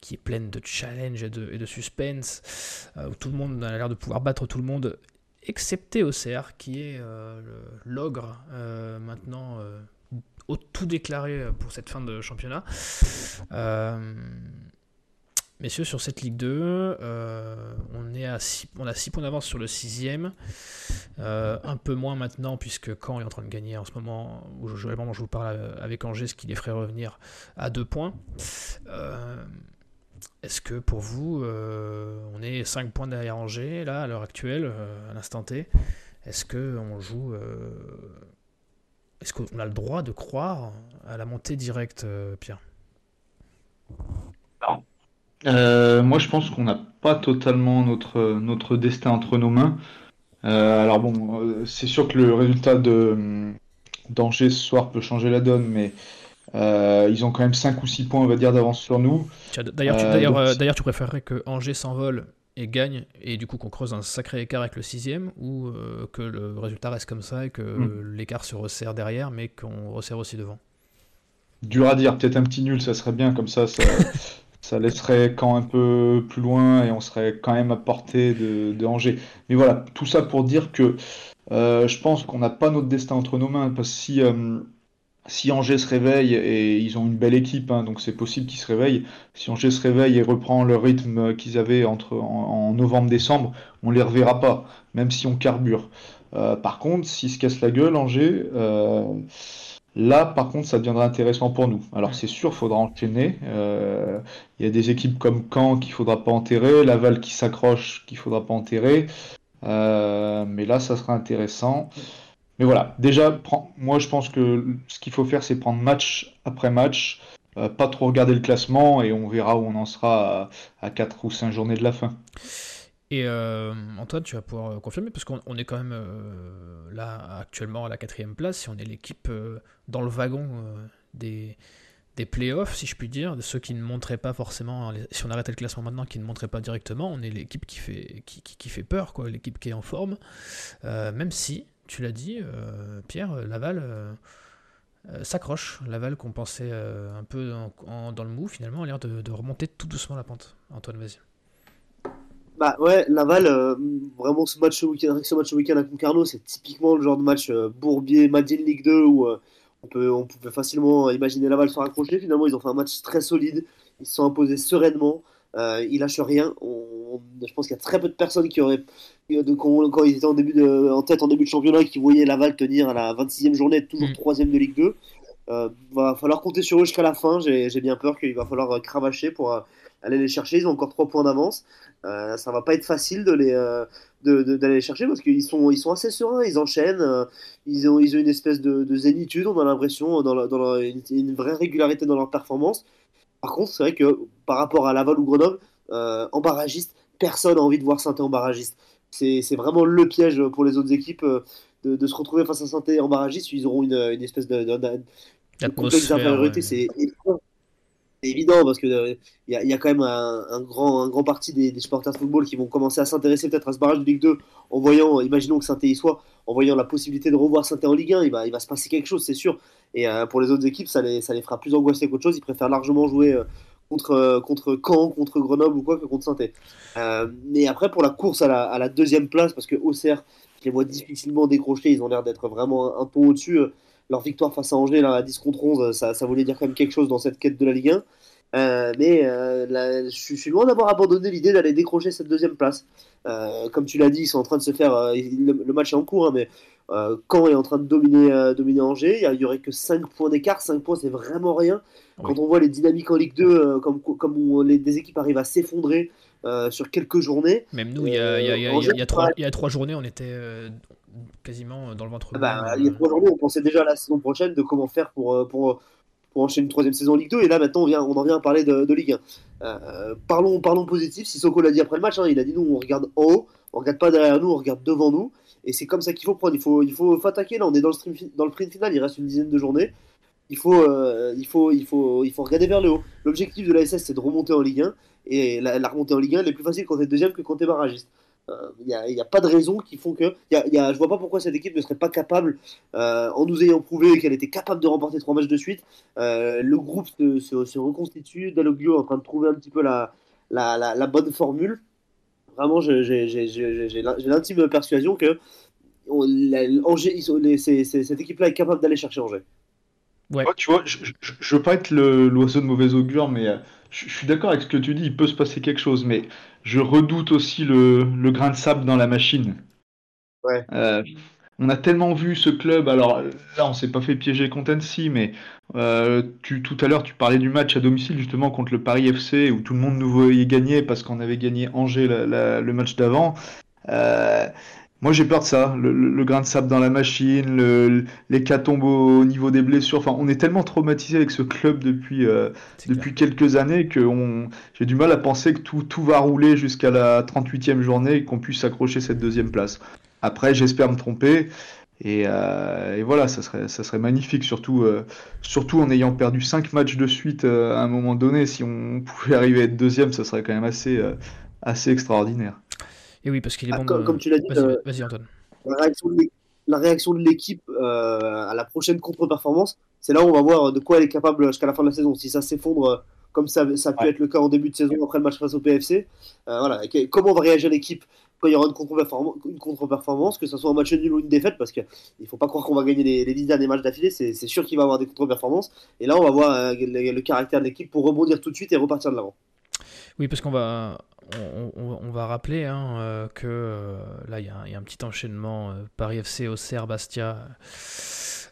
S3: qui est pleine de challenges et de, suspense, où tout le monde a l'air de pouvoir battre tout le monde excepté Auxerre, qui est euh, l'ogre euh, maintenant euh, au tout déclaré pour cette fin de championnat. Messieurs, sur cette Ligue 2, on, est à on a 6 points d'avance sur le 6ème. un peu moins maintenant, puisque Caen est en train de gagner en ce moment, je, vous parle avec Angers, ce qui les ferait revenir à 2 points. Est-ce que pour vous, euh, on est 5 points derrière Angers, là, à l'heure actuelle, euh, à l'instant T? Est-ce qu'on joue. Euh, est-ce qu'on a le droit de croire à la montée directe, Pierre?
S5: Moi, je pense qu'on n'a pas totalement notre, notre destin entre nos mains. alors, bon, c'est sûr que le résultat de d'Angers ce soir peut changer la donne, mais euh, ils ont quand même 5 ou 6 points, on va dire, d'avance sur nous.
S3: D'ailleurs, tu, euh, euh, d'ailleurs, tu préférerais que Angers s'envole et gagne, et du coup qu'on creuse un sacré écart avec le sixième, ou que le résultat reste comme ça et que hmm. l'écart se resserre derrière, mais qu'on resserre aussi devant?
S5: Dur à dire, peut-être un petit nul, ça serait bien, comme ça, ça, (laughs) laisserait quand un peu plus loin et on serait quand même à portée de, Angers. Mais voilà, tout ça pour dire que je pense qu'on n'a pas notre destin entre nos mains, parce que si si Angers se réveille, et ils ont une belle équipe, hein, donc c'est possible qu'ils se réveillent, si Angers se réveille et reprend le rythme qu'ils avaient entre, en, novembre-décembre, on les reverra pas, même si on carbure. Euh, par contre, s'ils se cassent la gueule, Angers, euh, là, par contre, ça deviendra intéressant pour nous. Alors c'est sûr, il faudra enchaîner. Euh, il y a des équipes comme Caen qu'il faudra pas enterrer, Laval qui s'accroche qu'il faudra pas enterrer. mais là, ça sera intéressant. Mais voilà, déjà, moi je pense que ce qu'il faut faire, c'est prendre match après match, euh, pas trop regarder le classement et on verra où on en sera à, 4 ou 5 journées de la fin.
S3: Et euh, Antoine, tu vas pouvoir confirmer, parce qu'on est quand même euh, là actuellement à la quatrième place, si on est l'équipe dans le wagon des, des playoffs, si je puis dire, de ceux qui ne montraient pas forcément, si on arrêtait le classement maintenant, qui ne montraient pas directement, on est l'équipe qui fait, qui, qui, fait peur, quoi, l'équipe qui est en forme, même si tu l'as dit, euh, Pierre, Laval euh, euh, s'accroche. Laval qu'on pensait un peu dans le mou, finalement, a l'air de, remonter tout doucement la pente. Antoine, vas-y.
S4: Bah ouais, Laval, vraiment ce match week-end, ce match week-end à Concarneau, c'est typiquement le genre de match Bourbier, Madin Ligue 2 où on, peut, on pouvait facilement imaginer Laval se raccrocher. Finalement, ils ont fait un match très solide, ils se sont imposés sereinement. Euh, il lâche rien. je pense qu'il y a très peu de personnes qui auraient, de, quand, ils étaient en, début de, en tête en début de championnat, qui voyaient Laval tenir à la 26e journée, toujours 3 mm. de Ligue 2. Euh, va falloir compter sur eux jusqu'à la fin. J'ai bien peur qu'il va falloir cravacher pour euh, aller les chercher. Ils ont encore 3 points d'avance. Euh, ça va pas être facile de les, euh, d'aller de, les chercher parce qu'ils sont, ils sont assez sereins. Ils enchaînent. ils, ont, ils ont une espèce de, zénitude, on a l'impression, dans, dans une, vraie régularité dans leur performance. Par contre, c'est vrai que par rapport à Laval ou Grenoble, euh, en barragiste, personne n'a envie de voir saint en barragiste. C'est vraiment le piège pour les autres équipes euh, de, se retrouver face à saint en barragiste. Ils auront une, espèce de, de, de, C'est évident parce que il euh, y, a quand même un, grand, parti des, supporters de football qui vont commencer à s'intéresser peut-être à ce barrage de Ligue 2 en voyant, imaginons que saint y soit, en voyant la possibilité de revoir saint en Ligue 1, il va, il se passer quelque chose, c'est sûr. Et euh, pour les autres équipes, ça les, fera plus angoisser qu'autre chose. Ils préfèrent largement jouer euh, contre, Caen, contre Grenoble ou quoi que contre saint mais après, pour la course à la, deuxième place, parce que Auxerre, je les vois difficilement décrocher, ils ont l'air d'être vraiment un, un ton au-dessus leur victoire face à Angers, là, à 10 contre 11, ça, ça, voulait dire quand même quelque chose dans cette quête de la Ligue 1. Euh, mais euh, je suis loin d'avoir abandonné l'idée d'aller décrocher cette deuxième place. Euh, comme tu l'as dit, ils sont en train de se faire. Le, match est en cours, hein, mais Caen est en train de dominer, dominer Angers. Il n'y aurait que 5 points d'écart. 5 points, c'est vraiment rien. Quand on voit les dynamiques en Ligue 2, comme, comme les, des équipes arrivent à s'effondrer sur quelques journées.
S3: Même nous, il y a, y, a, y, a, y, a trois, y a trois journées, on était quasiment dans le ventre.
S4: Bah, il y a trois journées, on pensait déjà à la saison prochaine de comment faire pour, pour, pour enchaîner une troisième saison en Ligue 2. Et là, maintenant, on, vient, on en vient à parler de, Ligue 1. Euh, parlons, parlons positif. Sissoko l'a dit après le match. Hein, il a dit nous, on regarde en haut, on regarde pas derrière nous, on regarde devant nous. Et c'est comme ça qu'il faut prendre. Il faut, il faut, attaquer. Là, on est dans le, stream, dans le sprint final. Il reste une dizaine de journées. Il faut, euh, il faut, il faut, il faut regarder vers le haut. L'objectif de la SS, c'est de remonter en Ligue 1. Et la, la remontée en Ligue 1, elle est plus facile quand tu es deuxième que quand tu es barragiste. Il euh, n'y a, pas de raison qui font que. Y a, y a, je vois pas pourquoi cette équipe ne serait pas capable, euh, en nous ayant prouvé qu'elle était capable de remporter trois matchs de suite. Euh, le groupe se, se, reconstitue. Dalloglio est en train de trouver un petit peu la, la, la, bonne formule. Vraiment, j'ai l'intime persuasion que Angers, cette équipe-là est capable d'aller chercher Angers.
S5: Ouais. tu vois, je, je, veux pas être l'oiseau de mauvais augure, mais euh, je, suis d'accord avec ce que tu dis, il peut se passer quelque chose, mais je redoute aussi le, le grain de sable dans la machine.
S4: Ouais.
S5: Euh, on a tellement vu ce club, alors là on s'est pas fait piéger contre Annecy, mais euh, tu, tout à l'heure tu parlais du match à domicile justement contre le Paris FC où tout le monde nous voyait gagner parce qu'on avait gagné Angers le match d'avant. Euh, moi j'ai peur de ça, le, grain de sable dans la machine, le, les tombent au niveau des blessures. Enfin, on est tellement traumatisé avec ce club depuis, euh, depuis quelques années que j'ai du mal à penser que tout, tout va rouler jusqu'à la 38e journée et qu'on puisse accrocher cette deuxième place. Après, j'espère me tromper. Euh, et, voilà, ça serait, ça serait magnifique, surtout, euh, surtout en ayant perdu 5 matchs de suite euh, à un moment donné. Si on (laughs) pouvait arriver à être deuxième, ça serait quand même assez, assez extraordinaire.
S3: Et oui, parce qu'il est
S4: ah,
S3: bon.
S4: Comme, tu l'as dit,
S3: vas-y, Antoine.
S4: La réaction de l'équipe à la prochaine contre-performance, c'est là où on va voir de quoi elle est capable jusqu'à la fin de la saison. Si ça s'effondre comme ça, ça a pu être le cas en début de saison après le match face au PFC, voilà. comment va réagir l'équipe quand il y aura une contre-performance, que ce soit un match nul ou une défaite, parce qu'il ne faut pas croire qu'on va gagner les, les 10 derniers matchs d'affilée, c'est sûr qu'il va y avoir des contre-performances. Et là, on va voir euh, le, caractère de l'équipe pour rebondir tout de suite et repartir de l'avant.
S3: Oui, parce qu'on va, on, va rappeler hein, euh, que euh, là, il y, a un petit enchaînement Paris FC, Auxerre, Bastia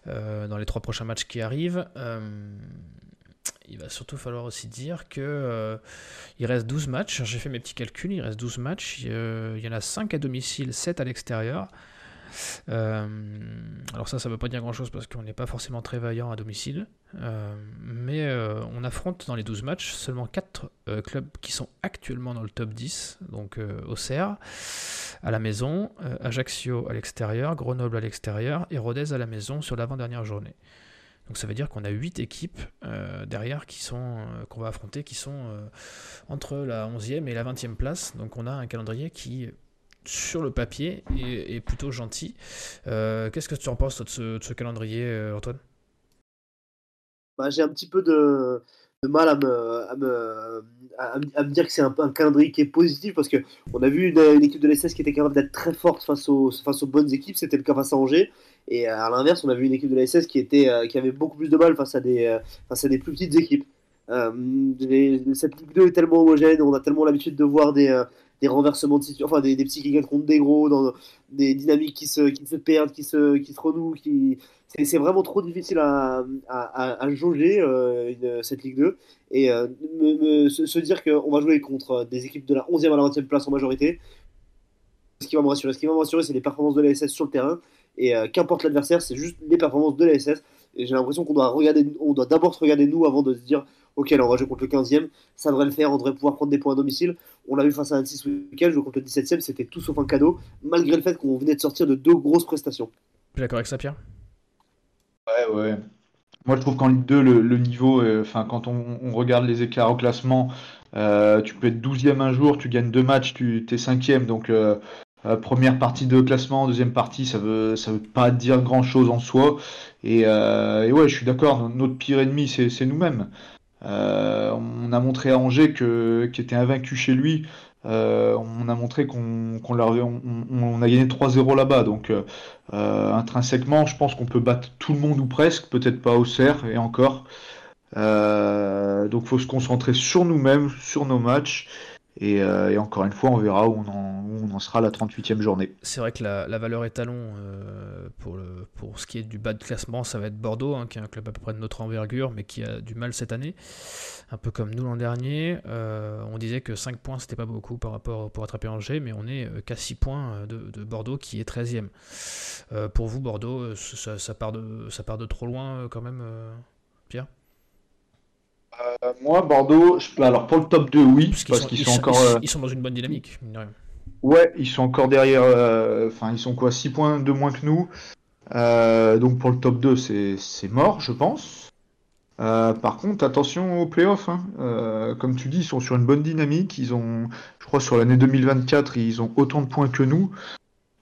S3: dans les trois prochains matchs qui arrivent il va surtout falloir aussi dire que euh, il reste 12 matchs. J'ai fait mes petits calculs, il reste 12 matchs. il y en a 5 à domicile, 7 à l'extérieur. Euh, alors ça, ça ne veut pas dire grand-chose parce qu'on n'est pas forcément très vaillant à domicile. Euh, mais on affronte dans les 12 matchs seulement 4 clubs qui sont actuellement dans le top 10. Donc Auxerre à la maison, Ajaccio à l'extérieur, Grenoble à l'extérieur et Rodez à la maison sur l'avant-dernière journée. Donc ça veut dire qu'on a 8 équipes euh, derrière qui sont euh, qu'on va affronter qui sont euh, entre la 11e et la 20e place. Donc on a un calendrier qui sur le papier est, plutôt gentil. Qu'est-ce que tu en penses de ce, calendrier, Antoine?
S4: Bah, J'ai un petit peu de, mal à me, dire que c'est un, un, calendrier qui est positif parce qu'on a vu une, équipe de l'SS qui était capable d'être très forte face aux, face aux bonnes équipes. C'était le cas face à Angers. Et euh, à l'inverse, on a vu une équipe de la SS qui, était, euh, qui avait beaucoup plus de mal face à des, euh, face à des plus petites équipes. cette Ligue 2 est tellement homogène, on a tellement l'habitude de voir des, des renversements de situation, enfin des, des, petits qui contre des gros, dans des dynamiques qui se, qui se perdent, qui se, qui se renouent. Qui... C'est vraiment trop difficile à, à, jauger cette Ligue 2 et se, dire qu'on va jouer contre des équipes de la 11e à la 20e place en majorité. Ce qui va me rassurer, ce qui va me rassurer, c'est les performances de la SS sur le terrain et euh, qu'importe l'adversaire, c'est juste les performances de la SS. Et j'ai l'impression qu'on doit regarder, on doit d'abord se regarder nous avant de se dire, ok, là on va jouer contre le 15e, ça devrait le faire, on devrait pouvoir prendre des points à domicile. On l'a vu face à Annecy ce week-end, jouer contre le 17e, c'était tout sauf un cadeau, malgré le fait qu'on venait de sortir de deux grosses prestations.
S3: Tu es d'accord avec ça, Pierre
S5: Ouais, ouais. Moi, je trouve qu'en Ligue 2, le, niveau, euh, enfin, quand on, regarde les écarts au classement, euh, tu peux être 12e un jour, tu gagnes deux matchs, tu es 5e. Donc, euh, première partie de classement, deuxième partie, ça veut, ça veut pas dire grand chose en soi. Et, euh, et ouais, je suis d'accord, notre pire ennemi, c'est nous-mêmes. Euh, on a montré à Angers que, qui était invaincu chez lui. on a montré qu'on a gagné 3-0 là-bas. Donc, intrinsèquement, je pense qu'on peut battre tout le monde ou presque, peut-être pas au cerf et encore. donc, faut se concentrer sur nous-mêmes, sur nos matchs. Euh, et, encore une fois, on verra où on en, sera la 38e journée.
S3: C'est vrai que la, valeur étalon euh, pour, pour ce qui est du bas de classement, ça va être Bordeaux, hein, qui est un club à peu près de notre envergure, mais qui a du mal cette année, un peu comme nous l'an dernier. Euh, on disait que 5 points, c'était pas beaucoup par rapport pour attraper Angers, mais on est qu'à 6 points de, Bordeaux, qui est 13e. pour vous, Bordeaux, ça, part de, ça part de trop loin quand même, Pierre?
S5: Euh, moi, Bordeaux, alors pour le top 2, oui, parce qu'ils sont, encore.
S3: Euh, ils, sont dans une bonne dynamique.
S5: Ouais, ils sont encore derrière. Euh, enfin, ils sont quoi 6 points de moins que nous. donc pour le top 2, c'est mort, je pense. par contre, attention aux playoffs. Hein. comme tu dis, ils sont sur une bonne dynamique. Ils ont, je crois, sur l'année 2024, ils ont autant de points que nous.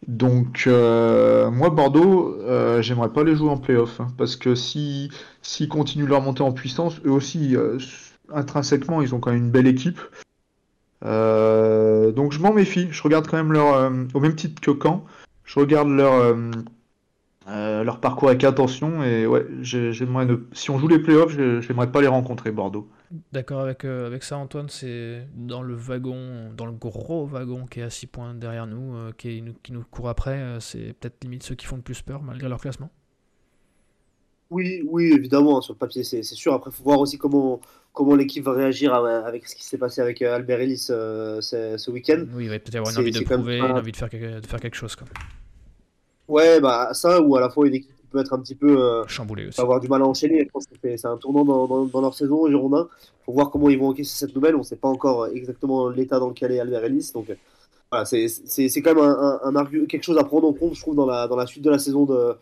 S5: Donc, euh, moi, Bordeaux, euh, j'aimerais pas les jouer en playoff. Hein, parce que s'ils si, continuent leur montée en puissance, eux aussi, euh, intrinsèquement, ils ont quand même une belle équipe. donc, je m'en méfie. Je regarde quand même leur. au même titre que Caen, je regarde leur, leur parcours avec attention. Et ouais, j'aimerais ne... si on joue les playoffs, j'aimerais pas les rencontrer, Bordeaux.
S3: D'accord avec, avec ça, Antoine. C'est dans le wagon, dans le gros wagon qui est à 6 points derrière nous, qui, nous, qui nous court après. c'est peut-être limite ceux qui font le plus peur malgré leur classement.
S4: Oui, oui, évidemment, sur le papier, c'est sûr. Après, il faut voir aussi comment, comment l'équipe va réagir avec ce qui s'est passé avec euh, Albert Ellis euh, ce, week-end.
S3: Oui, il va peut-être avoir une envie de prouver, une envie de faire, de faire quelque chose. Quoi.
S4: Ouais, bah ça, ou à la fois une équipe qui peut être un petit peu. Euh,
S3: Chamboulée aussi.
S4: Avoir du mal à enchaîner. Je pense que c'est un tournant dans, dans, leur saison, Girondin. Faut voir comment ils vont encaisser cette nouvelle. On ne sait pas encore exactement l'état dans lequel est Albert Ellis. Donc voilà, c'est quand même un, un, quelque chose à prendre en compte, je trouve, dans la, dans la suite de la saison de,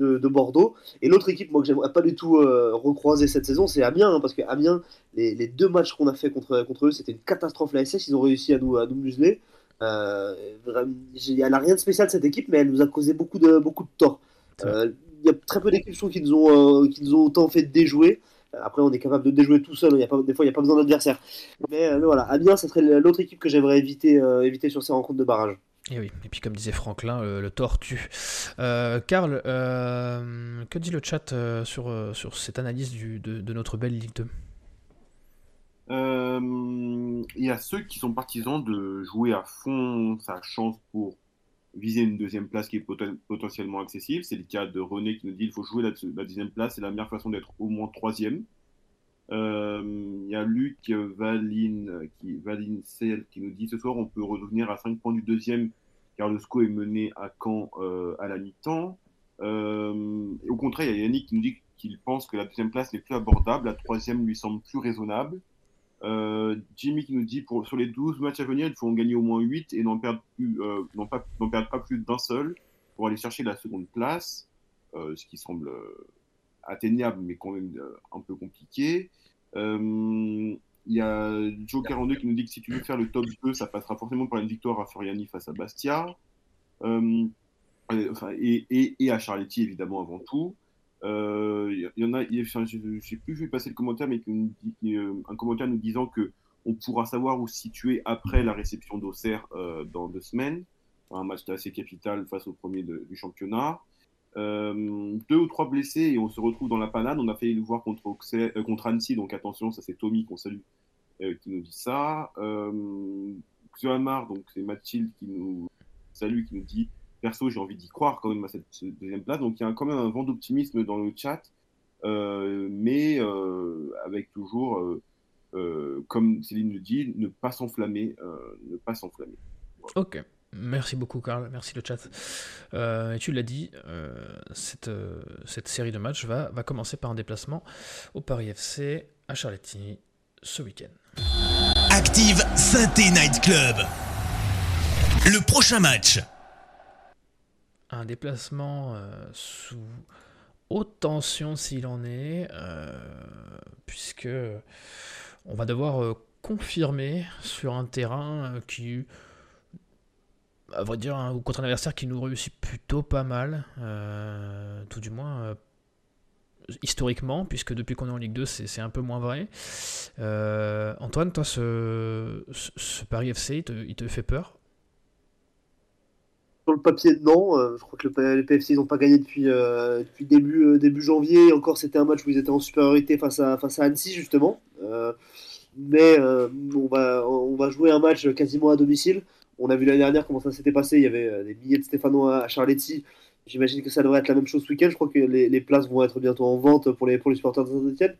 S4: de, Bordeaux. Et l'autre équipe, moi, que j'aimerais pas du tout euh, recroiser cette saison, c'est Amiens, hein, parce que Amiens, les, deux matchs qu'on a fait contre, contre eux, c'était une catastrophe la SS. Ils ont réussi à nous, à nous museler. Euh, elle n'a rien de spécial cette équipe, mais elle nous a causé beaucoup de, beaucoup de tort. Euh, il y a très peu d'équipes qui nous, ont, qui nous ont autant fait déjouer. Après, on est capable de déjouer tout seul. Il y a pas, des fois, il n'y a pas besoin d'adversaire. Mais voilà, Amiens, ça serait l'autre équipe que j'aimerais éviter, éviter sur ces rencontres de barrage.
S3: Et oui, et puis comme disait Franklin, le, tortue. Euh, Karl, euh, que dit le chat euh, sur, sur cette analyse du, de, notre belle Ligue 2
S6: Il y a ceux qui sont partisans de jouer à fond sa chance pour viser une deuxième place qui est potentiellement accessible. C'est le cas de René qui nous dit qu'il faut jouer la, deuxième place, c'est la meilleure façon d'être au moins troisième. Il y a Luc Valine qui, qui nous dit ce soir on peut revenir à 5 points du deuxième car le SCO est mené à Caen euh, à la mi-temps. Euh, au contraire, il y a Yannick qui nous dit qu'il pense que la deuxième place n'est plus abordable, la troisième lui semble plus raisonnable. Euh, Jimmy qui nous dit pour sur les 12 matchs à venir, il faut en gagner au moins 8 et n'en perdre, plus, n'en pas, perdre pas plus d'un seul pour aller chercher la seconde place, ce qui semble atteignable mais quand même un peu compliqué. Il y a Joe42 qui nous dit que si tu veux faire le top 2, ça passera forcément par une victoire à Furiani face à Bastia. Euh, et, et, et, à Charletti, évidemment, avant tout. Il euh, y, en a, je sais plus, vais passer le commentaire, mais euh, un commentaire nous disant que on pourra savoir où se situer après la réception d'Auxerre dans deux semaines. Un match assez capital face au premier du championnat. Euh, deux ou trois blessés et on se retrouve dans la panade. On a fait le voir contre, euh, contre Annecy, donc attention, ça c'est Tommy qu'on salue euh, qui nous dit ça. Euh, donc c'est Mathilde qui nous salue, qui nous dit perso, j'ai envie d'y croire quand même à cette, deuxième place. Donc il y a quand même un vent d'optimisme dans le chat, mais avec toujours, comme Céline le dit, ne pas s'enflammer, ne pas s'enflammer.
S3: Ok. Merci beaucoup, Karl. Merci le chat. Euh, et tu l'as dit, euh, cette, euh, cette, série de matchs va, va, commencer par un déplacement au Paris FC à Charletti ce week-end.
S1: Active Synthé Night Club. Le prochain match.
S3: Un déplacement sous haute tension s'il en est, puisque on va devoir confirmer sur un terrain qui à vrai dire, hein, contre un adversaire qui nous réussit plutôt pas mal, euh, tout du moins euh, historiquement, puisque depuis qu'on est en Ligue 2, c'est un peu moins vrai. Euh, Antoine, toi, ce, Paris FC, il te, fait peur?
S4: Le papier, non. je crois que le, les PFC, n'ont pas gagné depuis, depuis début, début janvier. Encore, c'était un match où ils étaient en supériorité face à, face à Annecy, justement. mais on, va, on va jouer un match quasiment à domicile. On a vu l'année dernière comment ça s'était passé. Il y avait euh, des milliers de Stéphanois à Charletti. J'imagine que ça devrait être la même chose ce week-end. Je crois que les, places vont être bientôt en vente pour les, pour les supporters de Saint-Etienne.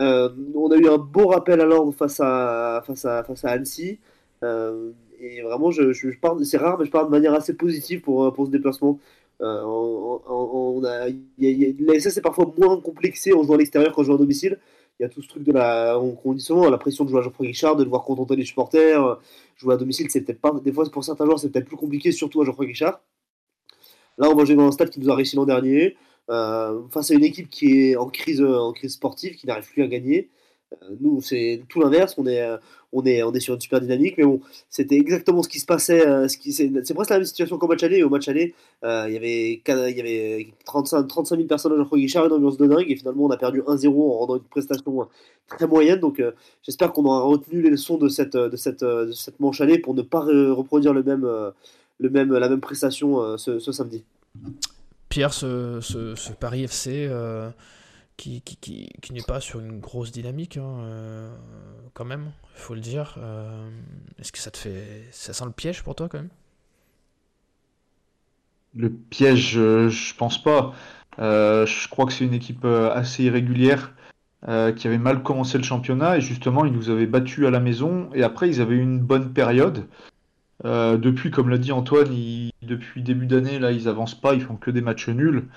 S4: Euh, on a eu un beau rappel à l'ordre face à, face à, face à Annecy. Euh, et vraiment, je, je, c'est rare, mais je parle de manière assez positive pour, pour ce déplacement. on, a, est parfois moins complexé en jouant à l'extérieur qu'en jouant à domicile il y a tout ce truc de la. On, souvent la pression de jouer à Geoffroy Guichard, de devoir contenter les supporters. Jouer à domicile, c'est peut-être pas. Des fois, pour certains joueurs, c'est peut-être plus compliqué, surtout à Geoffroy Guichard. Là, on va jouer dans un stade qui nous a réussi l'an dernier, euh, face à une équipe qui est en crise, en crise sportive, qui n'arrive plus à gagner. Euh, nous, c'est tout l'inverse. On est, euh, on, est, on est sur une super dynamique. Mais bon, c'était exactement ce qui se passait. Euh, c'est, presque la même situation qu'au match aller. Au match aller, il y avait, il y avait 35, 35 000 personnes à Jean-François Guichard, une ambiance de dingue. Et finalement, on a perdu 1-0 en rendant une prestation très moyenne. Donc, j'espère qu'on aura retenu les leçons de cette, de cette, de cette manche aller pour ne pas reproduire le même, le même, la même prestation ce, ce samedi.
S3: Pierre, ce, ce, Paris FC qui, qui, qui, n'est pas sur une grosse dynamique, hein, quand même, il faut le dire. Est-ce que ça te fait. Ça sent le piège pour toi, quand même?
S5: Le piège, je pense pas. je crois que c'est une équipe assez irrégulière. Euh, qui avait mal commencé le championnat et justement ils nous avaient battus à la maison et après ils avaient eu une bonne période. Euh, depuis, comme l'a dit Antoine, depuis début d'année là ils avancent pas, ils font que des matchs nuls.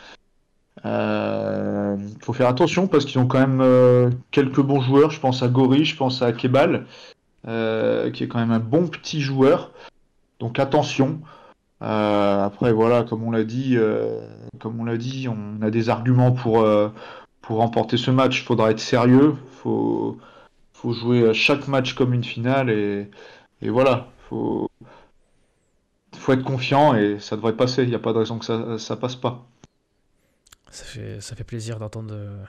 S5: Euh, faut faire attention parce qu'ils ont quand même quelques bons joueurs. Je pense à Gori, je pense à Kebal, qui est quand même un bon petit joueur. Donc attention. après voilà, comme on l'a dit, comme on dit, on a des arguments pour pour remporter ce match, il faudra être sérieux. Faut, faut jouer chaque match comme une finale et, et voilà. Faut, faut être confiant et ça devrait passer. Il n'y a pas de raison que ça, ça passe pas.
S3: Ça fait, ça fait plaisir d'entendre. Euh,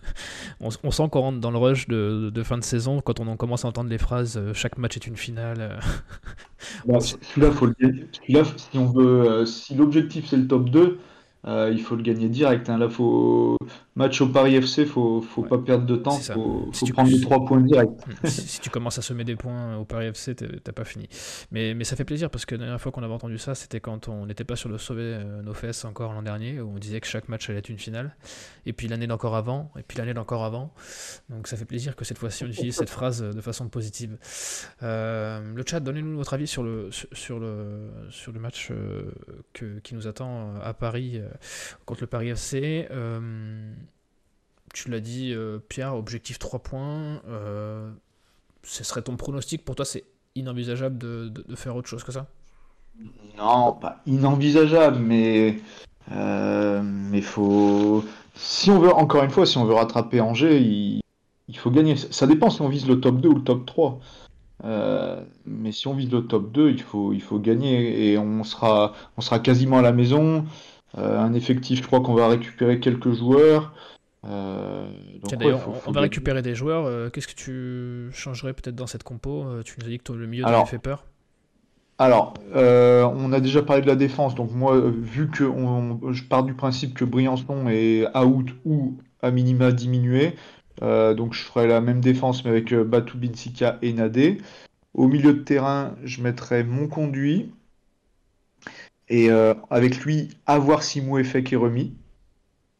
S3: (laughs) on, sent qu'on rentre dans le rush de, fin de saison quand on commence à entendre les phrases euh, chaque match est une finale. (laughs)
S5: Bon, celui-là, si on veut, euh, si l'objectif c'est le top 2, euh, il faut le gagner direct. Hein. Là, faut match au Paris FC, faut faut pas perdre de temps, faut, faut prendre les trois points direct.
S3: Hmm. si, tu commences à semer des points au Paris FC, t'as pas fini. Mais, mais ça fait plaisir parce que la dernière fois qu'on avait entendu ça, c'était quand on n'était pas sur le sauver euh, nos fesses encore l'an dernier, où on disait que chaque match allait être une finale. Et puis l'année d'encore avant, et puis l'année d'encore avant. Donc ça fait plaisir que cette fois-ci on utilise cette phrase de façon positive. Euh, le chat, donnez-nous votre avis sur le sur le sur le match que, qui nous attend à Paris contre le Paris FC. Euh, tu l'as dit, euh, Pierre, objectif 3 points. Euh, ce serait ton pronostic Pour toi, c'est inenvisageable de, faire autre chose que ça?
S5: Non, pas inenvisageable, mais mais faut. Si on veut, encore une fois, si on veut rattraper Angers, il, faut gagner. Ça dépend si on vise le top 2 ou le top 3. mais si on vise le top 2, il faut, il faut gagner et on sera, on sera quasiment à la maison. Euh, un effectif, je crois qu'on va récupérer quelques joueurs.
S3: Euh, on, va récupérer des joueurs. Euh, qu'est-ce que tu changerais peut-être dans cette compo Tu nous as dit que le milieu t'avait fait peur.
S5: Alors, on a déjà parlé de la défense, donc moi, vu que je pars du principe que Briançon est out ou à minima diminué, donc je ferai la même défense mais avec Batu Binsika et Nadé. Au milieu de terrain, je mettrai mon conduit, et euh, avec lui, à voir si Mouefek est remis.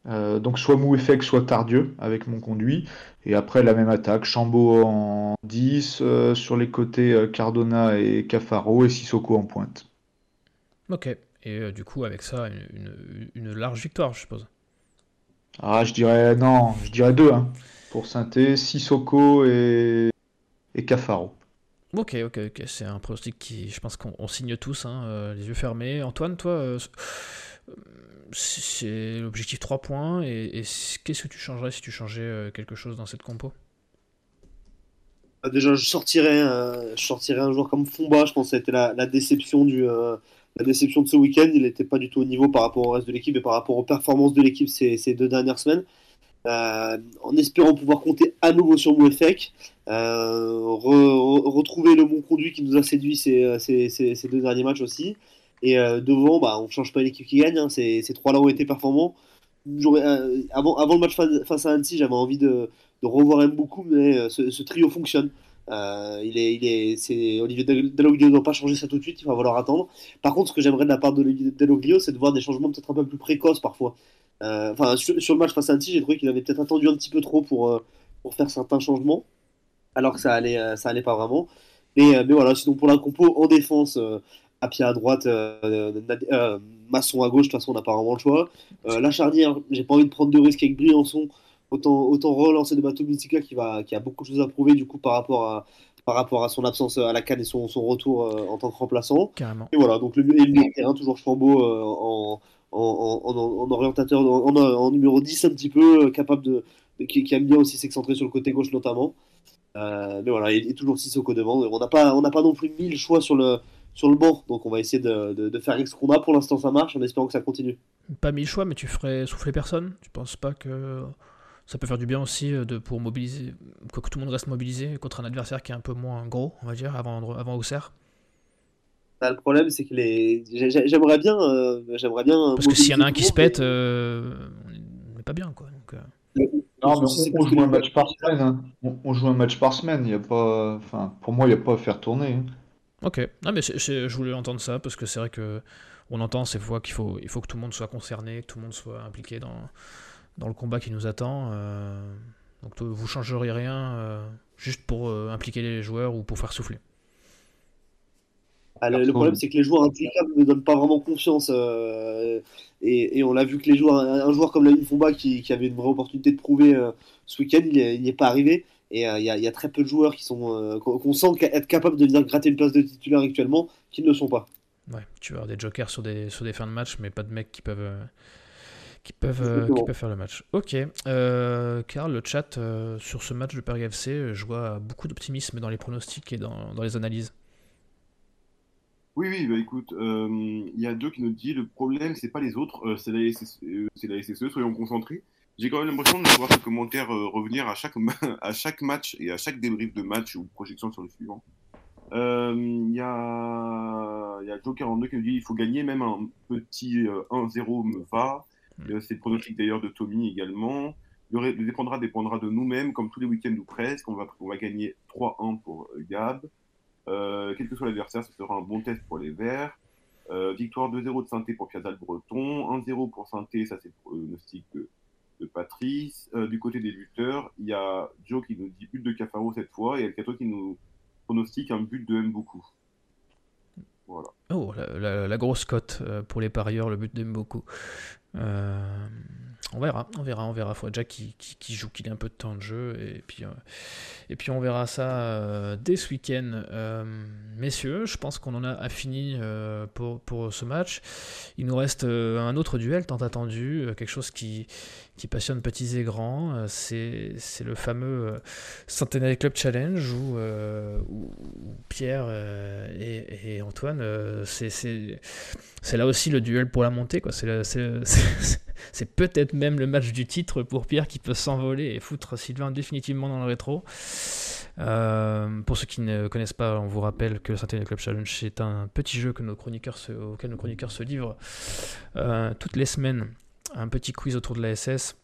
S5: Euh, donc soit Mouefek, soit Tardieu avec mon conduit. Et après la même attaque, Chambaud en 10, euh, sur les côtés Cardona et Cafaro et Sissoko en pointe.
S3: Ok, et du coup avec ça, une, large victoire je suppose.
S5: Ah je dirais non, je dirais deux hein, pour Synthé, Sissoko et, et Cafaro.
S3: Ok, ok, ok. C'est un pronostic qui, je pense qu'on signe tous, hein, euh, les yeux fermés. Antoine, toi, euh, c'est l'objectif 3 points. Et, qu'est-ce que tu changerais si tu changeais euh, quelque chose dans cette compo?
S4: Ah, Déjà, je sortirais, un joueur comme Fomba. Je pense que ça a été la, déception du, la déception de ce week-end. Il n'était pas du tout au niveau par rapport au reste de l'équipe et par rapport aux performances de l'équipe ces, deux dernières semaines. Euh, en espérant pouvoir compter à nouveau sur Mouefek, euh, retrouver le bon conduit qui nous a séduit euh, ces, deux derniers matchs aussi. Et devant, bah, on ne change pas l'équipe qui gagne, hein. ces, trois-là ont été performants. avant, avant le match face à Annecy, j'avais envie de, de revoir beaucoup, mais ce, trio fonctionne. il est, il est, c'est Olivier Deloglio ne doit pas changer ça tout de suite, il va falloir attendre. Par contre, ce que j'aimerais de la part de Deloglio, c'est de voir des changements peut-être un peu plus précoces parfois. Euh, sur, le match face à Annecy, j'ai trouvé qu'il avait peut-être attendu un petit peu trop pour, euh, pour faire certains changements, alors que ça allait, euh, ça allait pas vraiment. Mais, mais voilà, sinon pour la compo en défense, à pied à droite, Masson à gauche, de toute façon on n'a pas vraiment le choix. la charnière, j'ai pas envie de prendre de risques avec Briançon, autant, autant relancer de bateau Mystica qui, va, qui a beaucoup de choses à prouver du coup par rapport à, par rapport à son absence à la canne et son, son retour en tant que remplaçant.
S3: Carrément.
S4: Et voilà, donc le, milieu de terrain, toujours Chambaud en, en, orientateur, en, numéro 10 un petit peu, euh, capable de, qui, aime bien aussi s'excentrer sur le côté gauche notamment. Euh, mais voilà, il est toujours Sissoko devant. On n'a pas, on n'a pas non plus mille choix sur le, sur le banc, donc on va essayer de, de, faire ce qu'on a. Pour l'instant, ça marche, en espérant que ça continue.
S3: Pas mille choix, mais tu ferais souffler personne. Tu penses pas que ça peut faire du bien aussi euh, de, pour mobiliser, que, tout le monde reste mobilisé contre un adversaire qui est un peu moins gros, on va dire, avant, avant Auxerre
S4: Bah, le problème, c'est que les. J'aimerais bien. euh, J'aimerais bien.
S3: Parce que s'il y en a un qui se pète, euh, on n'est pas bien, quoi. Donc, euh,
S5: Non, mais on, on joue un match par semaine. hein. On, on joue un match par semaine. Il y a pas, enfin, pour moi, il n'y a pas à faire tourner. hein.
S3: Ok, non mais c'est- c'est- je voulais entendre ça parce que c'est vrai que on entend ces fois qu'il faut, il faut que tout le monde soit concerné, que tout le monde soit impliqué dans, dans le combat qui nous attend. euh, donc vous changeriez rien euh, juste pour euh, impliquer les joueurs ou pour faire souffler.
S4: Ah, le, problème, c'est que les joueurs implicables ne donnent pas vraiment confiance. euh, et, et on l'a vu que les joueurs, un, un joueur comme Lamine Fomba, qui, qui avait une vraie opportunité de prouver euh, ce week-end, il n'y est pas arrivé. Et euh, il y, a, il y a très peu de joueurs qui sont euh, qu'on sent être capables de venir gratter une place de titulaire actuellement, qui ne le sont pas.
S3: Ouais, tu vas avoir des jokers sur des, sur des fins de match, mais pas de mecs qui peuvent, euh, qui peuvent, euh, qui peuvent faire le match. Ok, euh, Karl, le chat euh, sur ce match de Paris FC, euh, je vois beaucoup d'optimisme dans les pronostics et dans, dans les analyses.
S2: Oui, oui, bah écoute, euh, il y a Joe qui nous dit le problème, c'est pas les autres, euh, c'est la SSE, euh, c'est la SSE, soyons concentrés. J'ai quand même l'impression de voir ce commentaire euh, revenir à chaque, (laughs) à chaque match et à chaque débrief de match ou projection sur le suivant. Euh, Il y a, y a Joe42 qui nous dit il faut gagner, même un petit euh, 1-0 me va. Euh, c'est le pronostic d'ailleurs de Tommy également. Le, dépendra dépendra de nous-mêmes, comme tous les week-ends ou presque. On va, on va gagner 3-1 pour euh, Gab. Euh, quel que soit l'adversaire, ce sera un bon test pour les Verts. Euh, victoire 2-0 de Sainté pour Piazza Breton. 1-0 pour Sainté, ça c'est le pronostic de, de Patrice. Euh, du côté des lutteurs, il y a Joe qui nous dit but de Cafaro cette fois et El Cato qui nous pronostique un but de Mboku. Voilà.
S3: Oh, la, grosse cote euh, pour les parieurs, le but de Mboku. Euh, on verra, on verra, on verra. Faut déjà qu'il joue, qu'il ait un peu de temps de jeu. Et puis, et puis on verra ça dès ce week-end. Messieurs, je pense qu'on en a fini pour, ce match. Il nous reste un autre duel tant attendu, quelque chose qui, qui passionne petits et grands. Euh, c'est le fameux euh, Centenary Club Challenge où, euh, où- Pierre et, Antoine, c'est- c'est là aussi le duel pour la montée. (laughs) C'est peut-être même le match du titre pour Pierre qui peut s'envoler et foutre Sylvain définitivement dans le rétro. Pour ceux qui ne connaissent pas, on vous rappelle que le Centenary Club Challenge c'est un petit jeu que nos chroniqueurs auquel nos chroniqueurs se livrent toutes les semaines. Un petit quiz autour de la SS.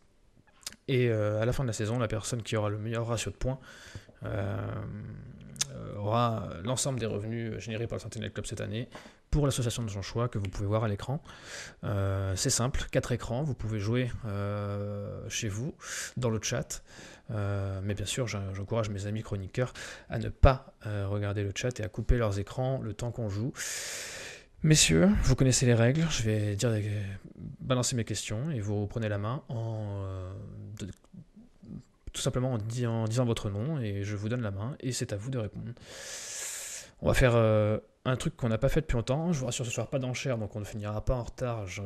S3: Et euh, à la fin de la saison, la personne qui aura le meilleur ratio de points euh, euh, aura l'ensemble des revenus générés par le Centennial Club cette année pour l'association de son choix que vous pouvez voir à l'écran. C'est simple, quatre écrans, vous pouvez jouer chez vous, dans le chat. Mais bien sûr, j'en- j'encourage mes amis chroniqueurs à ne pas regarder le chat et à couper leurs écrans le temps qu'on joue. Messieurs, vous connaissez les règles, je vais dire, balancer mes questions et vous prenez la main en, euh, tout simplement en, di- en disant votre nom et je vous donne la main et c'est à vous de répondre. On va faire euh, un truc qu'on n'a pas fait depuis longtemps. Je vous rassure, ce soir pas d'enchères, donc on ne finira pas en retard. Je,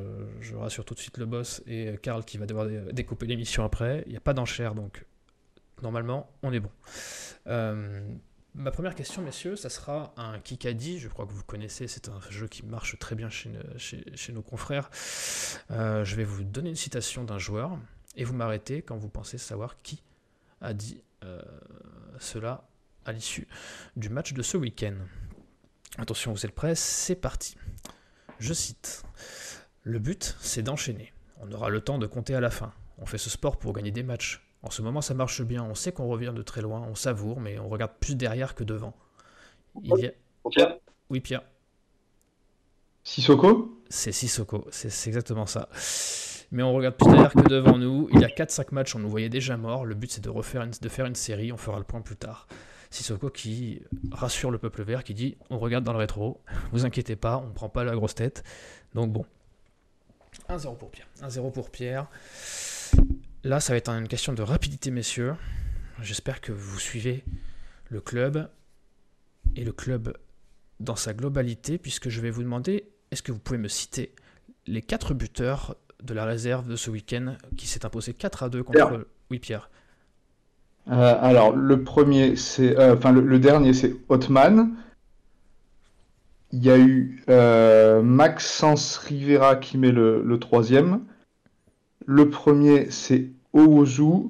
S3: rassure tout de suite le boss et Karl qui va devoir dé- découper l'émission après. Il n'y a pas d'enchères, donc normalement on est bon. Euh, ma première question, messieurs, ça sera un Kikadi. Je crois que vous connaissez, c'est un jeu qui marche très bien chez, nos confrères. Euh, je vais vous donner une citation d'un joueur et vous m'arrêtez quand vous pensez savoir qui a dit euh, cela à l'issue du match de ce week-end. Attention, vous êtes prêts? C'est parti. Je cite Le but, c'est d'enchaîner. On aura le temps de compter à la fin. On fait ce sport pour gagner des matchs. En ce moment, ça marche bien. On sait qu'on revient de très loin. On savoure, mais on regarde plus derrière que devant. Il y a...
S4: Pierre?
S3: Oui, Pierre.
S5: Sissoko?
S3: C'est Sissoko, c'est exactement ça. Mais on regarde plus derrière que devant nous. Il y a 4-5 matchs, on nous voyait déjà mort. Le but, c'est de, refaire une, de faire une série. On fera le point plus tard. Sissoko qui rassure le peuple vert, qui dit on regarde dans le rétro. (laughs) Vous inquiétez pas, on prend pas la grosse tête. Donc bon. 1-0 pour Pierre. 1-0 pour Pierre. Là, ça va être une question de rapidité, messieurs. J'espère que vous suivez le club et le club dans sa globalité, puisque je vais vous demander est-ce que vous pouvez me citer les quatre buteurs de la réserve de ce week-end qui s'est imposé 4 à 2 contre.
S5: Pierre.
S3: Oui, Pierre.
S5: Euh, alors, le premier, c'est. euh, Enfin, le, le dernier, c'est Hotman. Il y a eu euh, Maxence Rivera qui met le, le troisième. Le premier, c'est Owozu.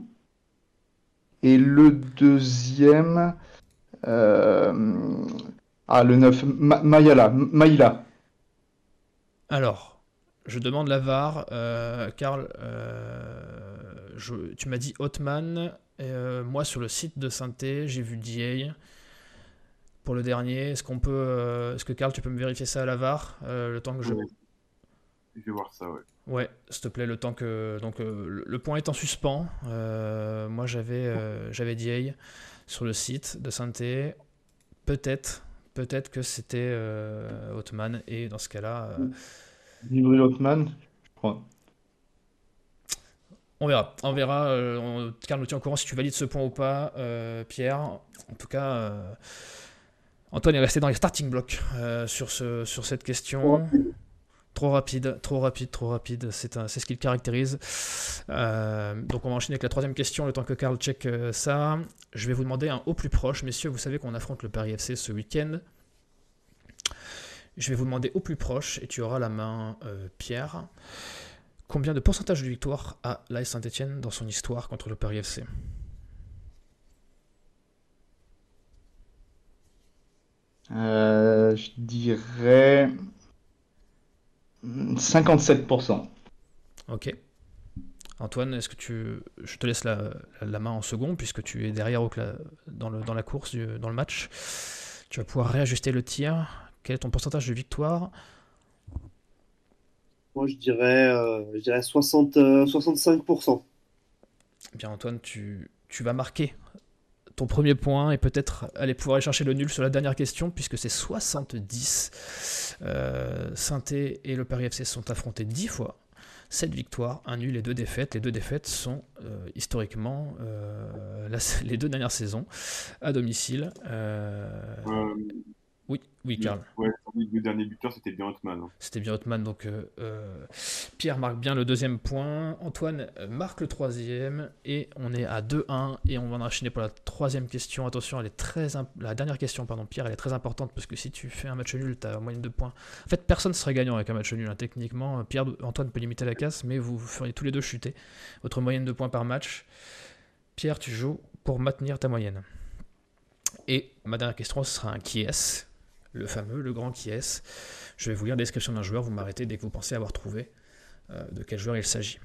S5: Et le deuxième, euh, Ah, le 9, Ma- Mayala, Maïla.
S3: Alors, je demande la VAR. Euh, Karl, euh, je- tu m'as dit Hotman. Et, euh, moi, sur le site de Synthé, j'ai vu DA. Pour le dernier, est-ce qu'on peut. euh, est-ce que Karl, tu peux me vérifier ça à la VAR euh, Le temps que je.
S2: Je vais voir ça, ouais.
S3: Ouais, s'il te plaît, le temps que. Donc, euh, le, point est en suspens. Euh, moi, j'avais euh, j'avais DA sur le site de Synthé. Peut-être. Peut-être que c'était euh, Hotman. Et dans ce cas-là. euh,
S5: Gibril Othman, je crois.
S3: On verra, on verra. euh, on- Karl nous tient au courant si tu valides ce point ou pas, euh, Pierre. En tout cas, euh, Antoine est resté dans les starting blocks euh, sur, ce, sur cette question. Trop rapide, trop rapide, trop rapide. C'est ce qui le caractérise. Euh, donc on va enchaîner avec la troisième question, le temps que Karl check euh, ça. Je vais vous demander un au plus proche. Messieurs, vous savez qu'on affronte le Paris FC ce week-end. Je vais vous demander au plus proche, et tu auras la main, euh, Pierre. Combien de pourcentage de victoire a l'AS Saint-Etienne dans son histoire contre le Paris FC
S5: je dirais 57%.
S3: Ok. Antoine, est-ce que tu. Je te laisse la, la main en second, puisque tu es derrière au cla- dans, le, dans la course, du- dans le match. Tu vas pouvoir réajuster le tir. Quel est ton pourcentage de victoire?
S4: Moi, je dirais, euh, je dirais 60, euh, 65%.
S3: Eh Bien, Antoine, tu, tu vas marquer ton premier point et peut-être aller pouvoir aller chercher le nul sur la dernière question, puisque c'est 70. Euh, Sainté et le Paris FC sont affrontés 10 fois. 7 victoires, un nul et deux défaites. Les deux défaites sont euh, historiquement euh, (laughs) les deux dernières saisons à domicile. Oui, oui, Karl.
S2: ouais, le dernier buteur, c'était bien Hotman. hein.
S3: C'était bien Hotman, donc euh, euh, Pierre marque bien le deuxième point, Antoine euh, marque le troisième, et on est à 2-1, et on va enchaîner pour la troisième question. Attention, elle est très imp- la dernière question, pardon, Pierre, elle est très importante, parce que si tu fais un match nul, tu as moyenne de points. En fait, personne ne serait gagnant avec un match nul, hein, techniquement. Pierre, Antoine peut limiter la casse, mais vous feriez tous les deux chuter votre moyenne de points par match. Pierre, tu joues pour maintenir ta moyenne. Et ma dernière question, ce sera un qui est le fameux, le grand qui est. Je vais vous lire la description d'un joueur, vous m'arrêtez dès que vous pensez avoir trouvé euh, de quel joueur il s'agit.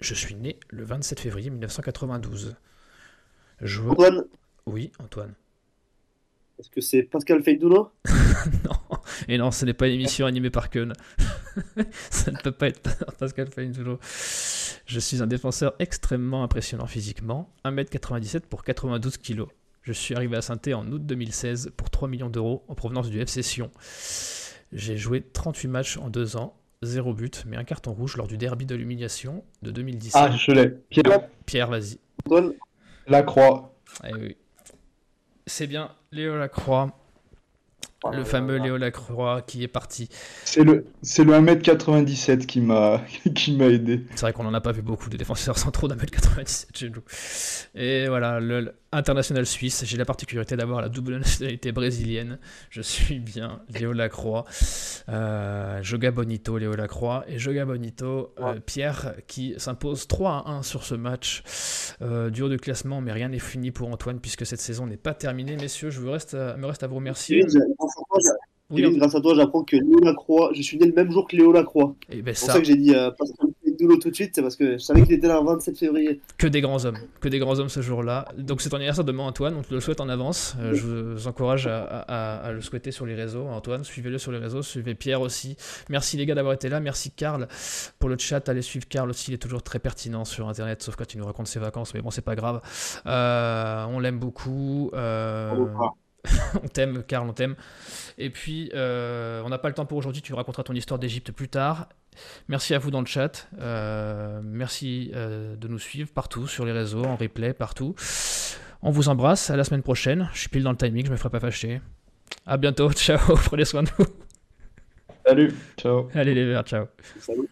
S3: Je suis né le 27 février 1992. Joueur...
S4: Antoine,
S3: Oui, Antoine.
S4: est-ce que c'est Pascal Feidulo (laughs)
S3: non, et non, ce n'est pas une émission animée par Keun. (laughs) Ça ne peut pas être Pascal Feinzulo. Je suis un défenseur extrêmement impressionnant physiquement, 1m97 pour 92 kg. Je suis arrivé à saint en août 2016 pour 3 millions d'euros en provenance du FC Sion. J'ai joué 38 matchs en 2 ans, 0 but, mais un carton rouge lors du derby de l'humiliation de 2017.
S5: Ah, je l'ai. Pierre
S3: Pierre, vas-y.
S5: Lacroix.
S3: Ah oui. C'est bien Léo Lacroix, le fameux Léo Lacroix qui est parti.
S5: C'est le, c'est le 1m97 qui m'a, (laughs) qui m'a aidé.
S3: C'est vrai qu'on n'en a pas vu beaucoup de défenseurs centraux d'un mètre 97 chez nous. Et voilà, le international suisse, j'ai la particularité d'avoir la double nationalité brésilienne. Je suis bien Léo Lacroix. Euh, Joga Bonito, Léo Lacroix. Et Joga Bonito, euh, Pierre, qui s'impose 3 à 1 sur ce match. Euh, du haut de classement, mais rien n'est fini pour Antoine puisque cette saison n'est pas terminée. Messieurs, je vous reste à- me reste à vous remercier. Oui,
S4: grâce à toi, j'apprends que Léo Lacroix, je suis né le même jour que Léo Lacroix.
S3: et ben
S4: C'est pour
S3: ça,
S4: ça que j'ai dit euh, Pascal Tout de suite, c'est parce que je savais qu'il était là le 27 février.
S3: Que des grands hommes, que des grands hommes ce jour-là. Donc c'est ton anniversaire demain Antoine, on te le souhaite en avance. Euh, je vous encourage à, à- à le souhaiter sur les réseaux. Antoine, suivez-le sur les réseaux, suivez Pierre aussi. Merci les gars d'avoir été là, merci Karl pour le chat. Allez suivre Karl aussi, il est toujours très pertinent sur internet, sauf quand il nous raconte ses vacances, mais bon c'est pas grave. Euh, on l'aime beaucoup. euh. (laughs) on t'aime, Karl, on t'aime. Et puis, euh, on n'a pas le temps pour aujourd'hui, tu raconteras ton histoire d'Égypte plus tard. Merci à vous dans le chat. Euh, merci euh, de nous suivre partout, sur les réseaux, en replay, partout. On vous embrasse, à la semaine prochaine. Je suis pile dans le timing, je me ferai pas fâcher. À bientôt, (laughs) ciao, prenez soin de vous.
S5: Salut. Ciao.
S3: Allez les verts, ciao.
S4: Salut.